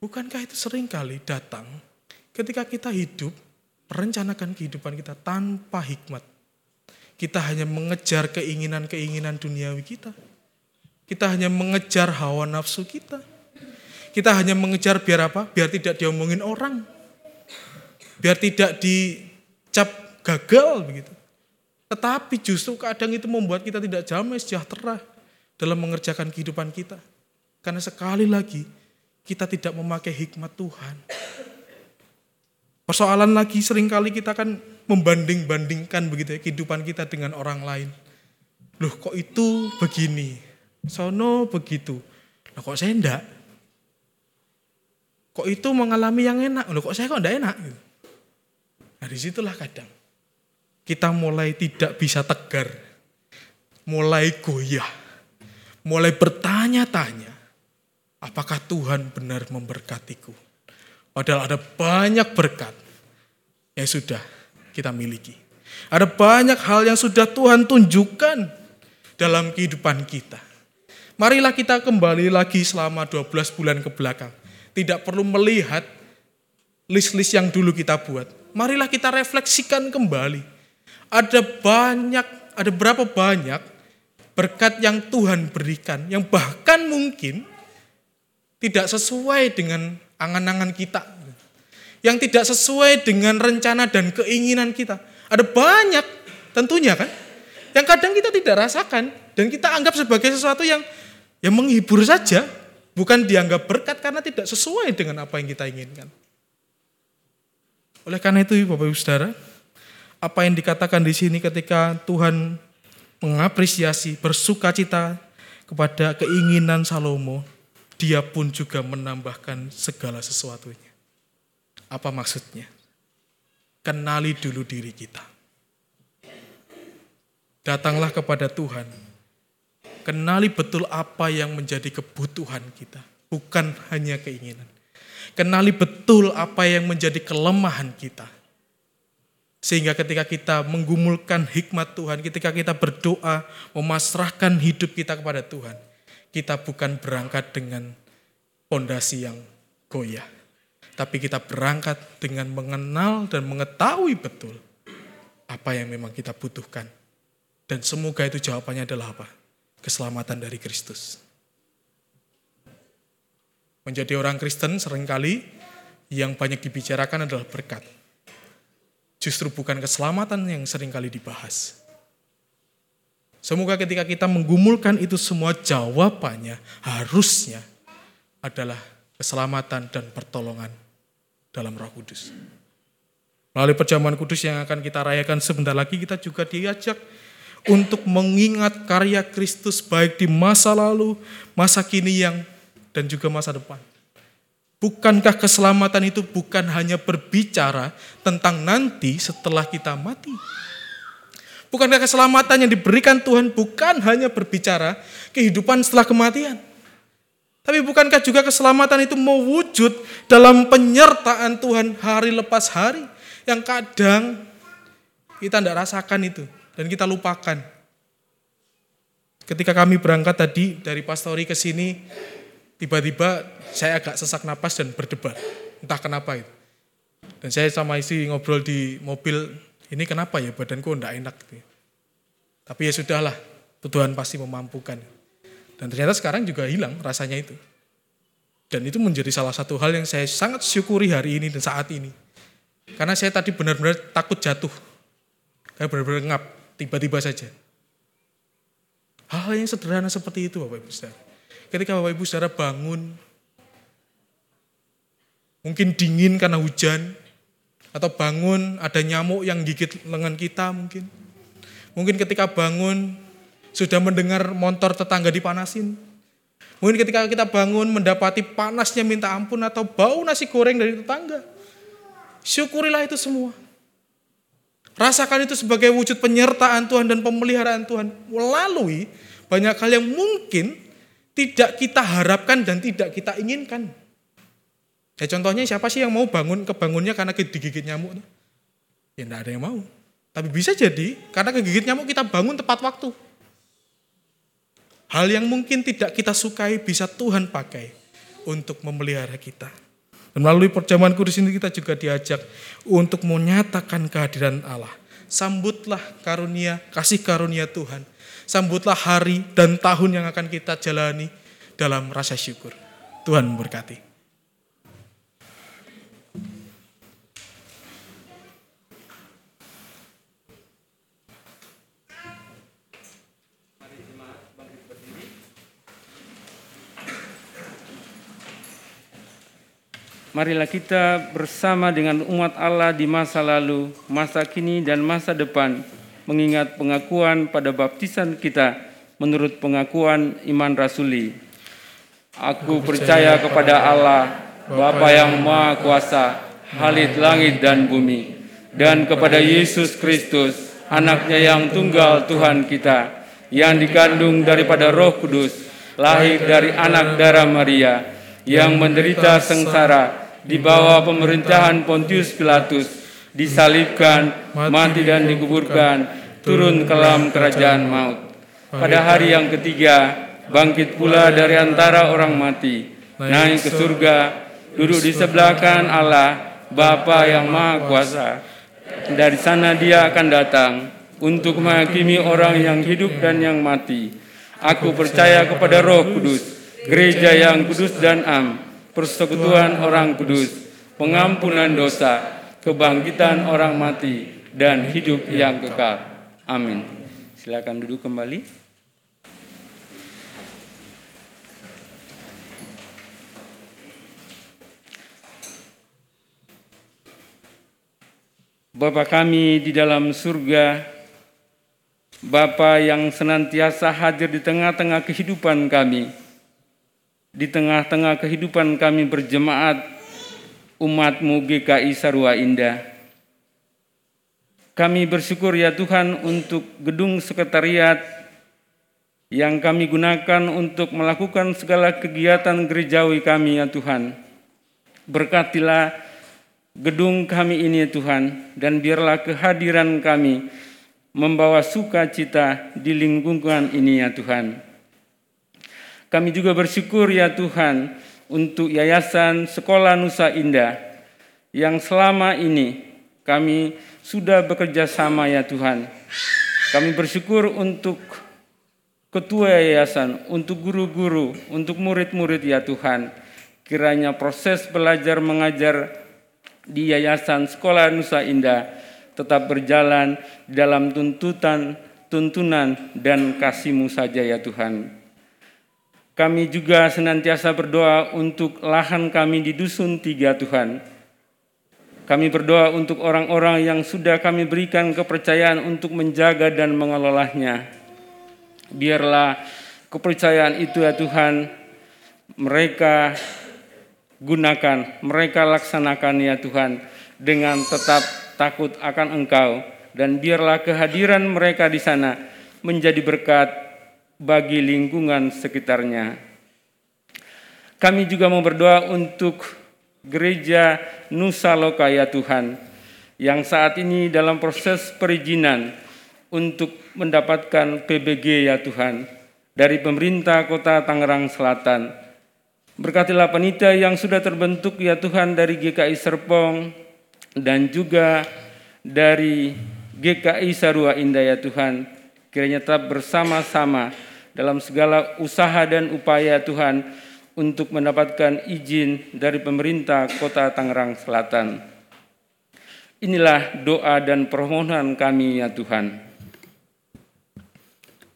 Bukankah itu sering kali datang ketika kita hidup, merencanakan kehidupan kita tanpa hikmat. Kita hanya mengejar keinginan-keinginan duniawi kita. Kita hanya mengejar hawa nafsu kita. Kita hanya mengejar biar apa? Biar tidak diomongin orang. Biar tidak dicap gagal begitu. Tetapi justru kadang itu membuat kita tidak damai sejahtera dalam mengerjakan kehidupan kita. Karena sekali lagi kita tidak memakai hikmat Tuhan. Persoalan lagi sering kali kita kan membanding-bandingkan begitu ya kehidupan kita dengan orang lain. Loh kok itu begini, sono begitu. Loh kok saya enggak? Kok itu mengalami yang enak? Loh kok saya kok enggak enak? Nah di situlah kadang kita mulai tidak bisa tegar, mulai goyah, mulai bertanya-tanya, apakah Tuhan benar memberkatiku? Padahal ada banyak berkat yang sudah kita miliki. Ada banyak hal yang sudah Tuhan tunjukkan dalam kehidupan kita. Marilah kita kembali lagi selama 12 bulan ke belakang. Tidak perlu melihat list-list yang dulu kita buat. Marilah kita refleksikan kembali. Ada banyak, ada berapa banyak berkat yang Tuhan berikan, yang bahkan mungkin tidak sesuai dengan angan-angan kita. Yang tidak sesuai dengan rencana dan keinginan kita. Ada banyak tentunya kan. Yang kadang kita tidak rasakan. Dan kita anggap sebagai sesuatu yang yang menghibur saja. Bukan dianggap berkat karena tidak sesuai dengan apa yang kita inginkan. Oleh karena itu Bapak Ibu Saudara, apa yang dikatakan di sini ketika Tuhan mengapresiasi, bersuka cita kepada keinginan Salomo, dia pun juga menambahkan segala sesuatunya. Apa maksudnya? Kenali dulu diri kita. Datanglah kepada Tuhan. Kenali betul apa yang menjadi kebutuhan kita, bukan hanya keinginan. Kenali betul apa yang menjadi kelemahan kita. Sehingga ketika kita menggumulkan hikmat Tuhan, ketika kita berdoa, memasrahkan hidup kita kepada Tuhan, kita bukan berangkat dengan pondasi yang goyah. Tapi kita berangkat dengan mengenal dan mengetahui betul apa yang memang kita butuhkan. Dan semoga itu jawabannya adalah apa? Keselamatan dari Kristus. Menjadi orang Kristen sering kali yang banyak dibicarakan adalah berkat. Justru bukan keselamatan yang sering kali dibahas. Semoga ketika kita menggumulkan itu semua jawabannya harusnya adalah keselamatan dan pertolongan dalam roh kudus. Melalui perjamuan kudus yang akan kita rayakan sebentar lagi kita juga diajak untuk mengingat karya Kristus baik di masa lalu, masa kini yang dan juga masa depan. Bukankah keselamatan itu bukan hanya berbicara tentang nanti setelah kita mati? Bukankah keselamatan yang diberikan Tuhan bukan hanya berbicara kehidupan setelah kematian? Tapi bukankah juga keselamatan itu mewujud dalam penyertaan Tuhan hari lepas hari? Yang kadang kita tidak rasakan itu dan kita lupakan. Ketika kami berangkat tadi dari pastori ke sini, tiba-tiba saya agak sesak napas dan berdebar. Entah kenapa itu. Dan saya sama istri ngobrol di mobil, ini kenapa ya badanku enggak enak. Gitu. Tapi ya sudahlah, Tuhan pasti memampukan. Dan ternyata sekarang juga hilang rasanya itu. Dan itu menjadi salah satu hal yang saya sangat syukuri hari ini dan saat ini. Karena saya tadi benar-benar takut jatuh. Kayak benar-benar ngap, tiba-tiba saja. Hal yang sederhana seperti itu Bapak Ibu Saudara. Ketika Bapak Ibu Saudara bangun, mungkin dingin karena hujan, atau bangun ada nyamuk yang gigit lengan kita mungkin. Mungkin ketika bangun sudah mendengar motor tetangga dipanasin. Mungkin ketika kita bangun mendapati panasnya minta ampun atau bau nasi goreng dari tetangga. Syukurilah itu semua. Rasakan itu sebagai wujud penyertaan Tuhan dan pemeliharaan Tuhan melalui banyak hal yang mungkin tidak kita harapkan dan tidak kita inginkan. Ya contohnya siapa sih yang mau bangun kebangunnya karena digigit nyamuk? Ya enggak ada yang mau. Tapi bisa jadi karena kegigit nyamuk kita bangun tepat waktu. Hal yang mungkin tidak kita sukai bisa Tuhan pakai untuk memelihara kita. Dan melalui perjamuan kudus ini kita juga diajak untuk menyatakan kehadiran Allah. Sambutlah karunia, kasih karunia Tuhan. Sambutlah hari dan tahun yang akan kita jalani dalam rasa syukur. Tuhan memberkati. Marilah kita bersama dengan umat Allah di masa lalu, masa kini, dan masa depan mengingat pengakuan pada baptisan kita menurut pengakuan iman rasuli. Aku percaya kepada Allah, Bapa yang Maha Kuasa, Halit langit dan bumi, dan kepada Yesus Kristus, anaknya yang tunggal Tuhan kita, yang dikandung daripada roh kudus, lahir dari anak darah Maria, yang menderita sengsara, di bawah pemerintahan Pontius Pilatus, disalibkan, mati dan dikuburkan, turun ke dalam kerajaan maut. Pada hari yang ketiga, bangkit pula dari antara orang mati, naik ke surga, duduk di sebelah kanan Allah, Bapa yang Maha Kuasa. Dari sana dia akan datang untuk menghakimi orang yang hidup dan yang mati. Aku percaya kepada Roh Kudus, gereja yang kudus dan am, persekutuan orang kudus, pengampunan dosa, kebangkitan orang mati, dan hidup yang kekal. Amin. Silakan duduk kembali. Bapa kami di dalam surga, Bapa yang senantiasa hadir di tengah-tengah kehidupan kami, di tengah-tengah kehidupan kami berjemaat umatmu GKI Sarua Indah. Kami bersyukur ya Tuhan untuk gedung sekretariat yang kami gunakan untuk melakukan segala kegiatan gerejawi kami ya Tuhan. Berkatilah gedung kami ini ya Tuhan dan biarlah kehadiran kami membawa sukacita di lingkungan ini ya Tuhan. Kami juga bersyukur ya Tuhan untuk Yayasan Sekolah Nusa Indah yang selama ini kami sudah bekerja sama ya Tuhan. Kami bersyukur untuk ketua yayasan, untuk guru-guru, untuk murid-murid ya Tuhan. Kiranya proses belajar mengajar di Yayasan Sekolah Nusa Indah tetap berjalan dalam tuntutan, tuntunan, dan kasih-Mu saja ya Tuhan. Kami juga senantiasa berdoa untuk lahan kami di Dusun Tiga Tuhan. Kami berdoa untuk orang-orang yang sudah kami berikan kepercayaan untuk menjaga dan mengelolanya. Biarlah kepercayaan itu ya Tuhan, mereka gunakan, mereka laksanakan ya Tuhan dengan tetap takut akan Engkau dan biarlah kehadiran mereka di sana menjadi berkat bagi lingkungan sekitarnya. Kami juga mau berdoa untuk gereja Nusa Loka ya Tuhan yang saat ini dalam proses perizinan untuk mendapatkan PBG ya Tuhan dari pemerintah kota Tangerang Selatan. Berkatilah panitia yang sudah terbentuk ya Tuhan dari GKI Serpong dan juga dari GKI Sarua Indah ya Tuhan. Kiranya tetap bersama-sama dalam segala usaha dan upaya Tuhan untuk mendapatkan izin dari pemerintah Kota Tangerang Selatan. Inilah doa dan permohonan kami ya Tuhan.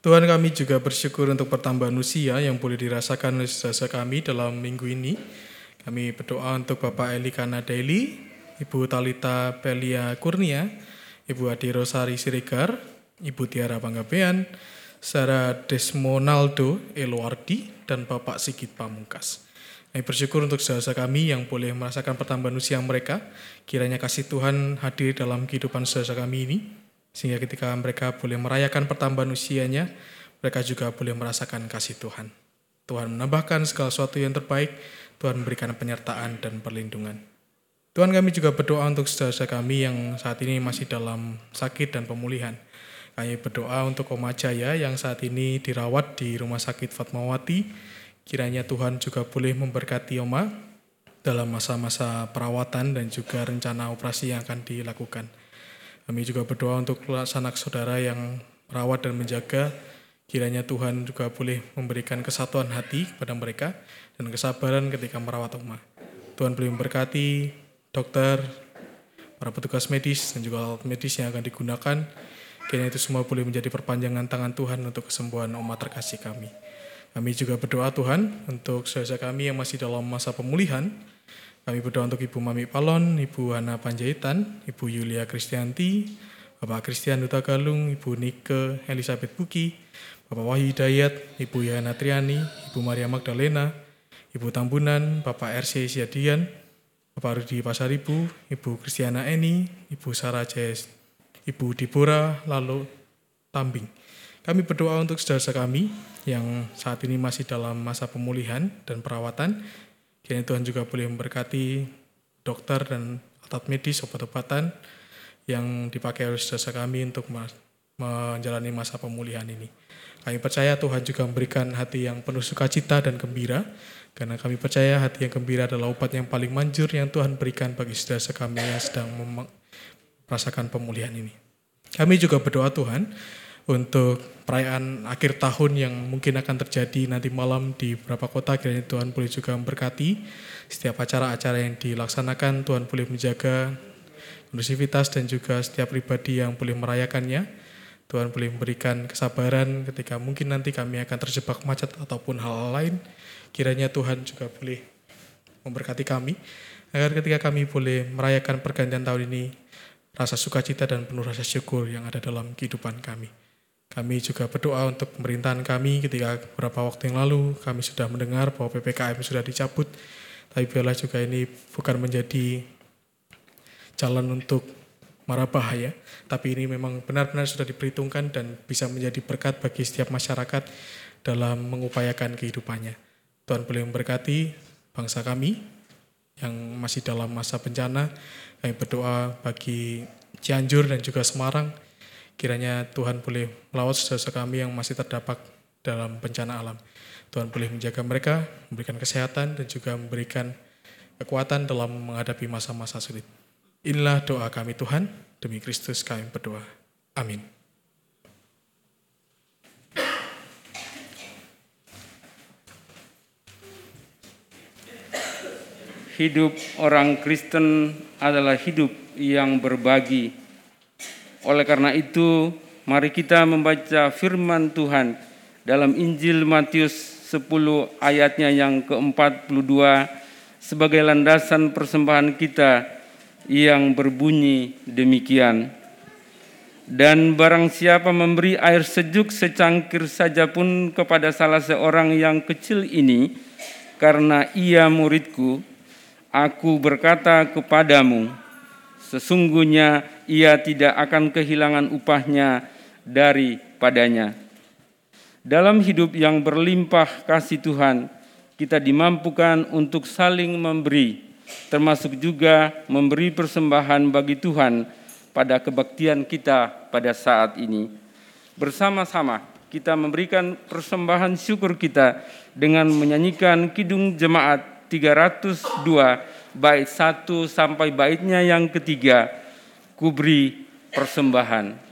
Tuhan kami juga bersyukur untuk pertambahan usia yang boleh dirasakan oleh saudara kami dalam minggu ini. Kami berdoa untuk Bapak Eli Kanadaili, Ibu Talita Pelia Kurnia, Ibu Adi Rosari Siregar, Ibu Tiara Panggabean, Sarah Desmonaldo Eloardi, dan Bapak Sigit Pamungkas. Kami bersyukur untuk saudara kami yang boleh merasakan pertambahan usia mereka. Kiranya kasih Tuhan hadir dalam kehidupan saudara kami ini. Sehingga ketika mereka boleh merayakan pertambahan usianya, mereka juga boleh merasakan kasih Tuhan. Tuhan menambahkan segala sesuatu yang terbaik, Tuhan memberikan penyertaan dan perlindungan. Tuhan kami juga berdoa untuk saudara kami yang saat ini masih dalam sakit dan pemulihan. Kami berdoa untuk Oma Jaya yang saat ini dirawat di Rumah Sakit Fatmawati. Kiranya Tuhan juga boleh memberkati Oma dalam masa-masa perawatan dan juga rencana operasi yang akan dilakukan. Kami juga berdoa untuk sanak saudara yang merawat dan menjaga. Kiranya Tuhan juga boleh memberikan kesatuan hati kepada mereka dan kesabaran ketika merawat Oma. Tuhan boleh memberkati dokter, para petugas medis dan juga alat medis yang akan digunakan. Kiranya itu semua boleh menjadi perpanjangan tangan Tuhan untuk kesembuhan umat terkasih kami. Kami juga berdoa Tuhan untuk saudara kami yang masih dalam masa pemulihan. Kami berdoa untuk Ibu Mami Palon, Ibu Hana Panjaitan, Ibu Yulia Kristianti, Bapak Christian Duta Galung, Ibu Nike Elizabeth Buki, Bapak Wahyu Hidayat, Ibu Yana Triani, Ibu Maria Magdalena, Ibu Tambunan, Bapak RC Siadian, Bapak Rudi Pasaribu, Ibu Kristiana Eni, Ibu Sarah Jayes, Ibu Dibora, lalu Tambing. Kami berdoa untuk saudara kami yang saat ini masih dalam masa pemulihan dan perawatan. Kiranya Tuhan juga boleh memberkati dokter dan alat medis, obat-obatan yang dipakai oleh saudara kami untuk menjalani masa pemulihan ini. Kami percaya Tuhan juga memberikan hati yang penuh sukacita dan gembira, karena kami percaya hati yang gembira adalah obat yang paling manjur yang Tuhan berikan bagi saudara kami yang sedang merasakan pemulihan ini. Kami juga berdoa Tuhan untuk perayaan akhir tahun yang mungkin akan terjadi nanti malam di beberapa kota. Kiranya Tuhan boleh juga memberkati setiap acara-acara yang dilaksanakan. Tuhan boleh menjaga kondusivitas dan juga setiap pribadi yang boleh merayakannya. Tuhan boleh memberikan kesabaran ketika mungkin nanti kami akan terjebak macet ataupun hal-hal lain. Kiranya Tuhan juga boleh memberkati kami agar ketika kami boleh merayakan pergantian tahun ini rasa sukacita dan penuh rasa syukur yang ada dalam kehidupan kami. Kami juga berdoa untuk pemerintahan kami ketika beberapa waktu yang lalu kami sudah mendengar bahwa PPKM sudah dicabut. Tapi biarlah juga ini bukan menjadi jalan untuk marah bahaya. Tapi ini memang benar-benar sudah diperhitungkan dan bisa menjadi berkat bagi setiap masyarakat dalam mengupayakan kehidupannya. Tuhan boleh memberkati bangsa kami yang masih dalam masa bencana. Kami berdoa bagi Cianjur dan juga Semarang Kiranya Tuhan boleh melawat saudara kami yang masih terdapat dalam bencana alam. Tuhan boleh menjaga mereka, memberikan kesehatan dan juga memberikan kekuatan dalam menghadapi masa-masa sulit. Inilah doa kami Tuhan, demi Kristus kami berdoa. Amin. Hidup orang Kristen adalah hidup yang berbagi. Oleh karena itu, mari kita membaca firman Tuhan dalam Injil Matius 10 ayatnya yang ke-42 sebagai landasan persembahan kita yang berbunyi demikian. Dan barang siapa memberi air sejuk secangkir saja pun kepada salah seorang yang kecil ini, karena ia muridku, aku berkata kepadamu, sesungguhnya ia tidak akan kehilangan upahnya daripadanya. Dalam hidup yang berlimpah kasih Tuhan, kita dimampukan untuk saling memberi, termasuk juga memberi persembahan bagi Tuhan pada kebaktian kita pada saat ini. Bersama-sama kita memberikan persembahan syukur kita dengan menyanyikan Kidung Jemaat 302 bait 1 sampai baitnya yang ketiga, kubri persembahan.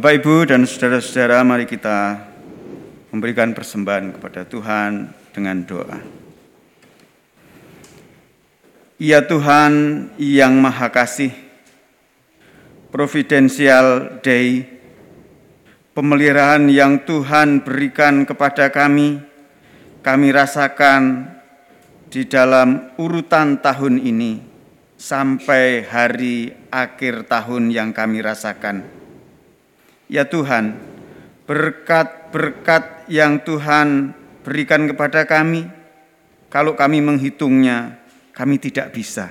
Bapak, Ibu, dan saudara-saudara, mari kita memberikan persembahan kepada Tuhan dengan doa. Ya Tuhan yang Maha Kasih, Providensial Day, pemeliharaan yang Tuhan berikan kepada kami, kami rasakan di dalam urutan tahun ini sampai hari akhir tahun yang kami rasakan. Ya Tuhan, berkat-berkat yang Tuhan berikan kepada kami, kalau kami menghitungnya, kami tidak bisa.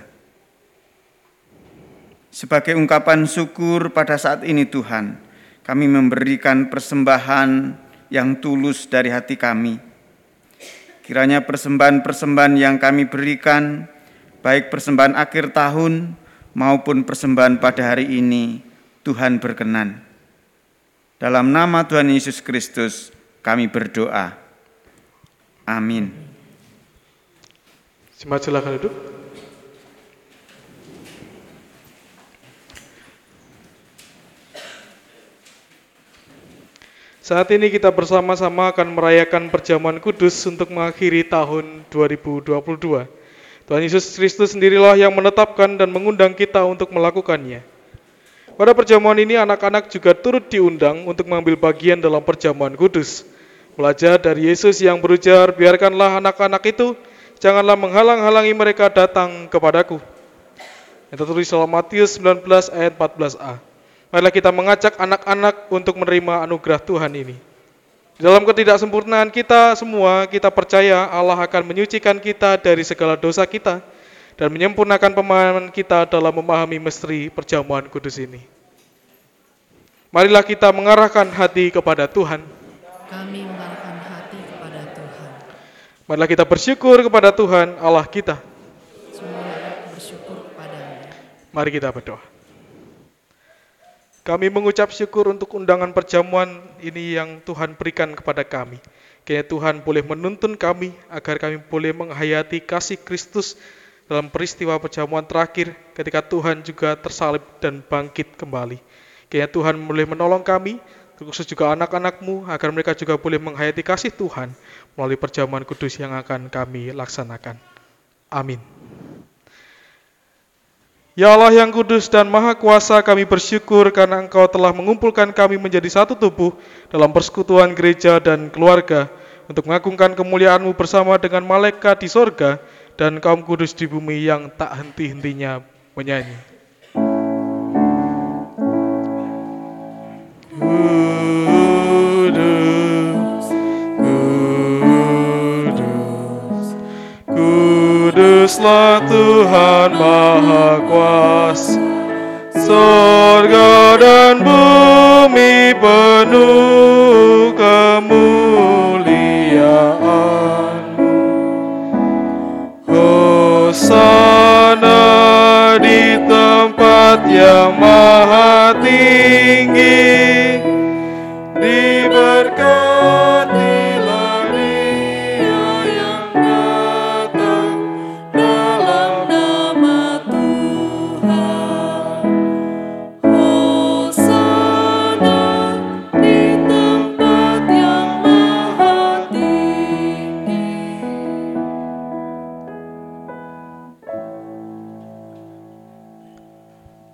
Sebagai ungkapan syukur pada saat ini Tuhan, kami memberikan persembahan yang tulus dari hati kami. Kiranya persembahan-persembahan yang kami berikan, baik persembahan akhir tahun maupun persembahan pada hari ini, Tuhan berkenan. Dalam nama Tuhan Yesus Kristus, kami berdoa. Amin. Jemaat silakan duduk. Saat ini kita bersama-sama akan merayakan perjamuan kudus untuk mengakhiri tahun 2022. Tuhan Yesus Kristus sendirilah yang menetapkan dan mengundang kita untuk melakukannya. Pada perjamuan ini anak-anak juga turut diundang untuk mengambil bagian dalam perjamuan kudus. Belajar dari Yesus yang berujar, biarkanlah anak-anak itu janganlah menghalang-halangi mereka datang kepadaku. Yang tertulis dalam Matius 19 ayat 14a. Marilah kita mengajak anak-anak untuk menerima anugerah Tuhan ini. Dalam ketidaksempurnaan kita semua, kita percaya Allah akan menyucikan kita dari segala dosa kita dan menyempurnakan pemahaman kita dalam memahami misteri perjamuan kudus ini. Marilah kita mengarahkan hati kepada Tuhan. Kami mengarahkan hati kepada Tuhan. Marilah kita bersyukur kepada Tuhan Allah kita. Semua bersyukur kepadanya. Mari kita berdoa. Kami mengucap syukur untuk undangan perjamuan ini yang Tuhan berikan kepada kami. Kiranya Tuhan boleh menuntun kami agar kami boleh menghayati kasih Kristus dalam peristiwa perjamuan terakhir ketika Tuhan juga tersalib dan bangkit kembali. Kiranya Tuhan boleh menolong kami, khusus juga anak-anakmu, agar mereka juga boleh menghayati kasih Tuhan melalui perjamuan kudus yang akan kami laksanakan. Amin. Ya Allah yang kudus dan maha kuasa kami bersyukur karena Engkau telah mengumpulkan kami menjadi satu tubuh dalam persekutuan gereja dan keluarga untuk mengagungkan kemuliaan-Mu bersama dengan malaikat di sorga dan kaum kudus di bumi yang tak henti-hentinya menyanyi. Kudus, kudus, Kuduslah Tuhan Maha Kuasa, sorga dan bumi penuh kemuliaan-Mu. Hosana di tempat yang maha tinggi,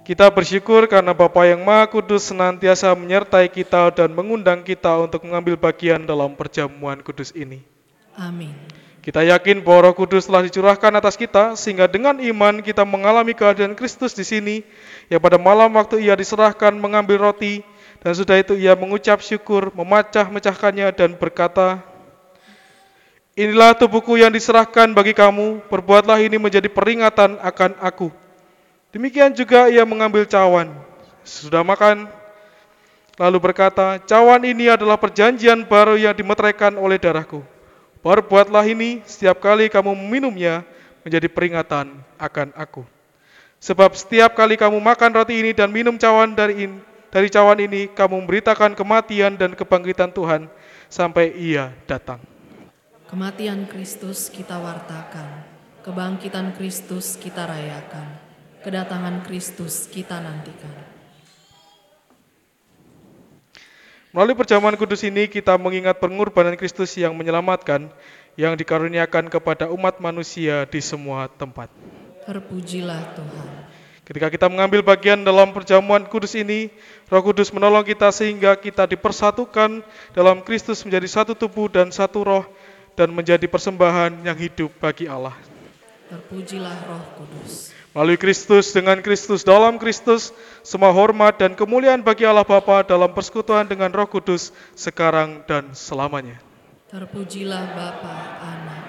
Kita bersyukur karena Bapa yang Maha Kudus senantiasa menyertai kita dan mengundang kita untuk mengambil bagian dalam perjamuan kudus ini. Amin. Kita yakin bahwa Roh Kudus telah dicurahkan atas kita sehingga dengan iman kita mengalami kehadiran Kristus di sini yang pada malam waktu ia diserahkan mengambil roti dan sudah itu ia mengucap syukur, memecah-mecahkannya dan berkata, Inilah tubuhku yang diserahkan bagi kamu, perbuatlah ini menjadi peringatan akan aku. Demikian juga ia mengambil cawan. Sudah makan, lalu berkata, cawan ini adalah perjanjian baru yang dimeteraikan oleh darahku. Perbuatlah ini setiap kali kamu meminumnya menjadi peringatan akan aku. Sebab setiap kali kamu makan roti ini dan minum cawan dari in- dari cawan ini, kamu memberitakan kematian dan kebangkitan Tuhan sampai ia datang. Kematian Kristus kita wartakan, kebangkitan Kristus kita rayakan, kedatangan Kristus kita nantikan. Melalui perjamuan kudus ini kita mengingat pengorbanan Kristus yang menyelamatkan, yang dikaruniakan kepada umat manusia di semua tempat. Terpujilah Tuhan. Ketika kita mengambil bagian dalam perjamuan kudus ini, Roh Kudus menolong kita sehingga kita dipersatukan dalam Kristus menjadi satu tubuh dan satu roh dan menjadi persembahan yang hidup bagi Allah. Terpujilah Roh Kudus. Melalui Kristus dengan Kristus dalam Kristus, semua hormat dan kemuliaan bagi Allah Bapa dalam persekutuan dengan Roh Kudus sekarang dan selamanya. Terpujilah Bapa, Anak,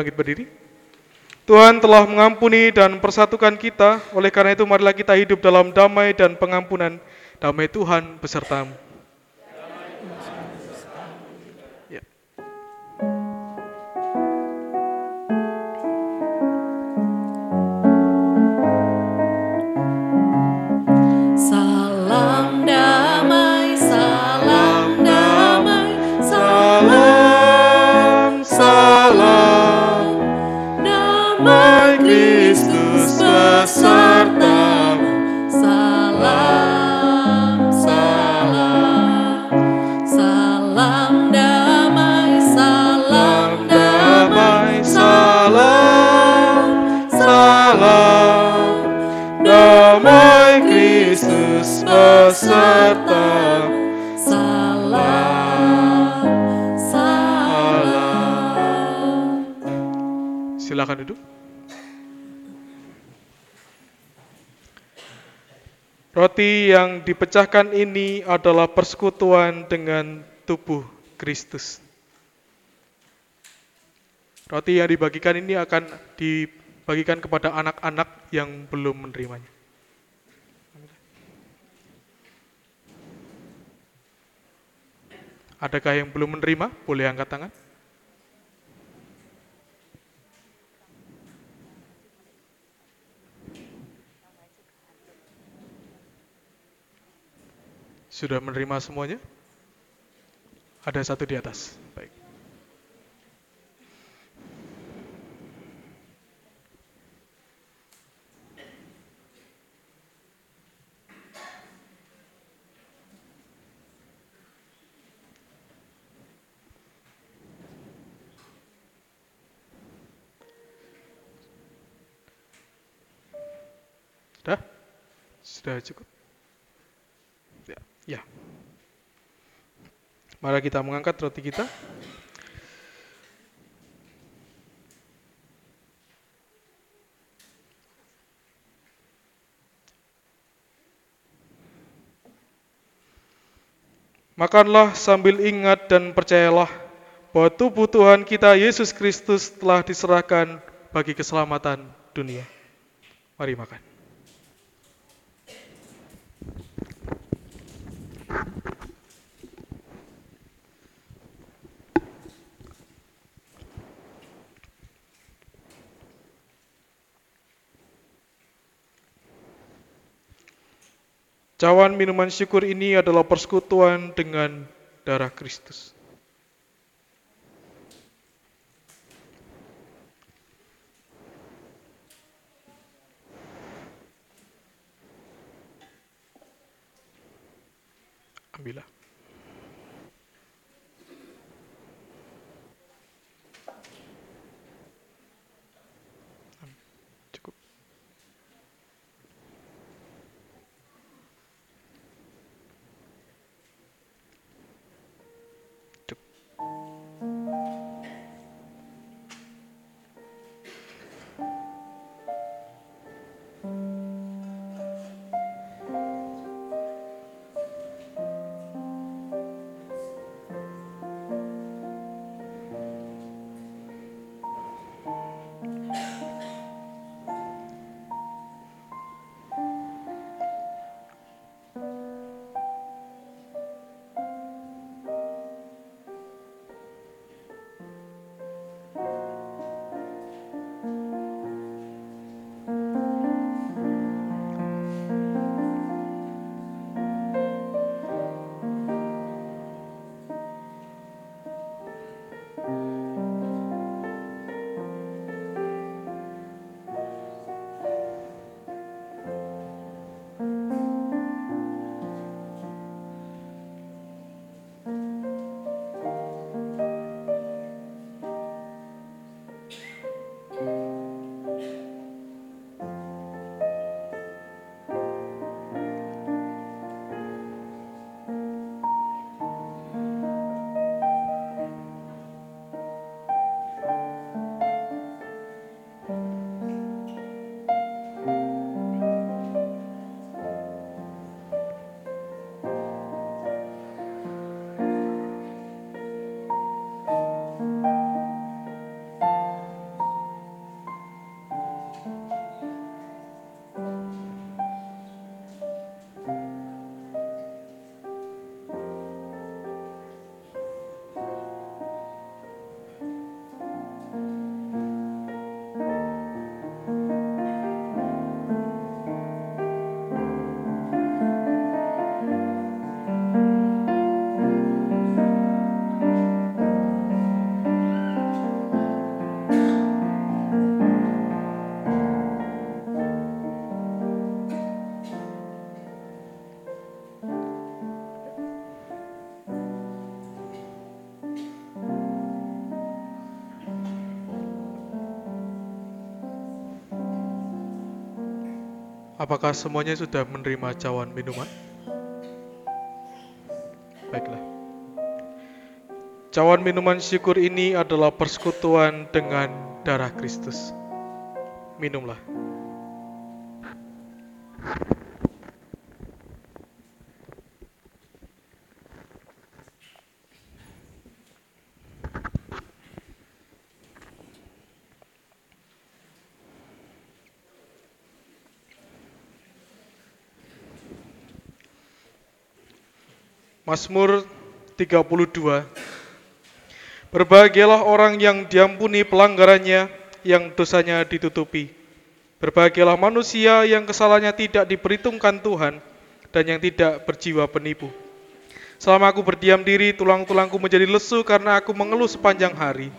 bangkit berdiri. Tuhan telah mengampuni dan persatukan kita, oleh karena itu marilah kita hidup dalam damai dan pengampunan. Damai Tuhan besertamu. Roti yang dipecahkan ini adalah persekutuan dengan tubuh Kristus. Roti yang dibagikan ini akan dibagikan kepada anak-anak yang belum menerimanya. Adakah yang belum menerima? Boleh angkat tangan. Sudah menerima semuanya? Ada satu di atas. Baik. Sudah? Sudah cukup? Mari kita mengangkat roti kita. Makanlah sambil ingat dan percayalah bahwa tubuh Tuhan kita Yesus Kristus telah diserahkan bagi keselamatan dunia. Mari makan. Cawan minuman syukur ini adalah persekutuan dengan darah Kristus. Ambillah. Apakah semuanya sudah menerima cawan minuman? Baiklah. Cawan minuman syukur ini adalah persekutuan dengan darah Kristus. Minumlah. Mazmur 32 Berbahagialah orang yang diampuni pelanggarannya, yang dosanya ditutupi. Berbahagialah manusia yang kesalahannya tidak diperhitungkan Tuhan dan yang tidak berjiwa penipu. Selama aku berdiam diri, tulang-tulangku menjadi lesu karena aku mengeluh sepanjang hari.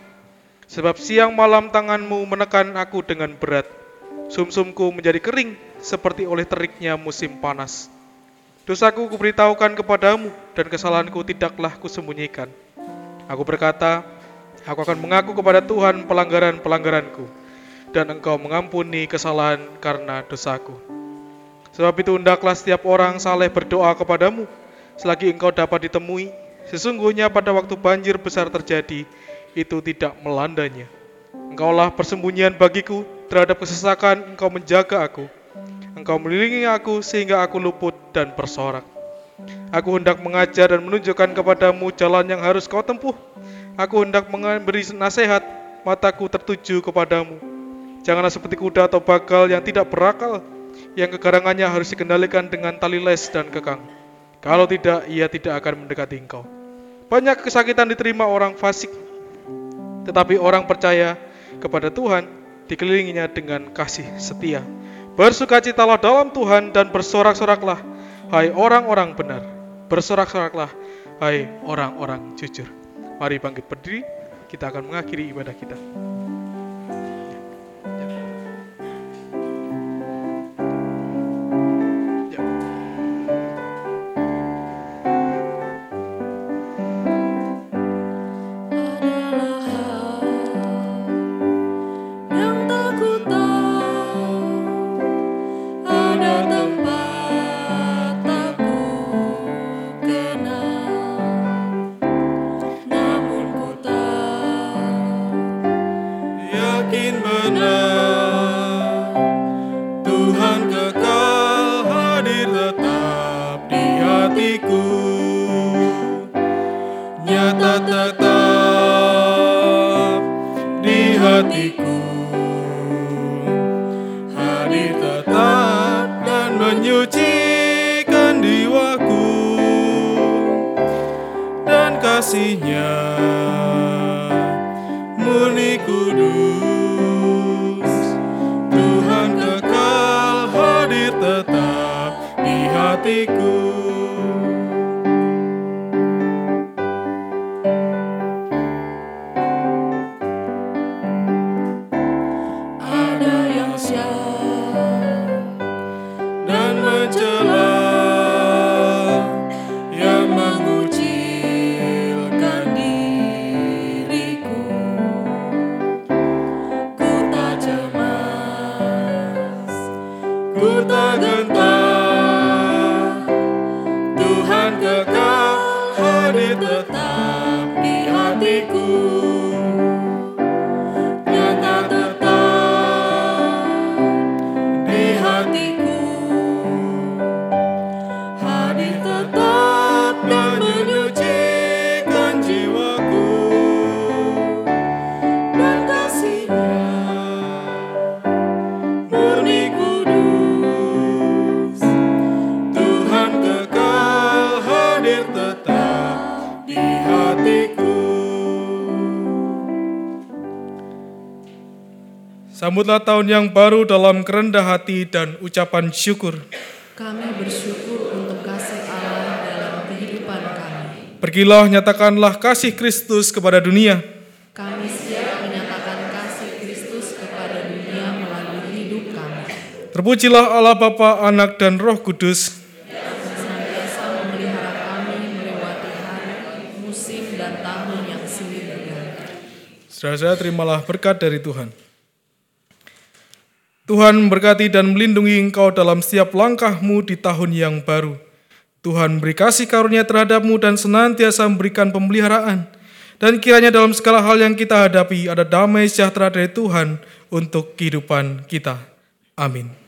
Sebab siang malam tanganmu menekan aku dengan berat. Sumsumku menjadi kering seperti oleh teriknya musim panas. Dosaku kuberitahukan kepadamu dan kesalahanku tidaklah kusembunyikan. Aku berkata, aku akan mengaku kepada Tuhan pelanggaran-pelanggaranku dan engkau mengampuni kesalahan karena dosaku. Sebab itu hendaklah setiap orang saleh berdoa kepadamu, selagi engkau dapat ditemui. Sesungguhnya pada waktu banjir besar terjadi, itu tidak melandanya. Engkaulah persembunyian bagiku terhadap kesesakan, engkau menjaga aku. Engkau melindungi aku sehingga aku luput dan bersorak. Aku hendak mengajar dan menunjukkan kepadamu jalan yang harus kau tempuh. Aku hendak memberi nasihat, mataku tertuju kepadamu. Janganlah seperti kuda atau bagal yang tidak berakal, yang kegarangannya harus dikendalikan dengan tali les dan kekang. Kalau tidak, ia tidak akan mendekati engkau. Banyak kesakitan diterima orang fasik, tetapi orang percaya kepada Tuhan dikelilinginya dengan kasih setia. Bersukacitalah dalam Tuhan dan bersorak-soraklah, hai orang-orang benar. Bersorak-soraklah, hai orang-orang jujur. Mari bangkit berdiri, kita akan mengakhiri ibadah kita. Sambutlah tahun yang baru dalam kerendah hati dan ucapan syukur. Kami bersyukur untuk kasih Allah dalam kehidupan kami. Pergilah nyatakanlah kasih Kristus kepada dunia. Kami siap menyatakan kasih Kristus kepada dunia melalui hidup kami. Terpujilah Allah Bapa, Anak dan Roh Kudus. Senantiasa memelihara kami melewati hari, musim, dan tahun yang silih berganti. Saudara-saudara terimalah berkat dari Tuhan. Tuhan memberkati dan melindungi engkau dalam setiap langkahmu di tahun yang baru. Tuhan beri kasih karunia terhadapmu dan senantiasa memberikan pemeliharaan. Dan kiranya dalam segala hal yang kita hadapi ada damai sejahtera dari Tuhan untuk kehidupan kita. Amin.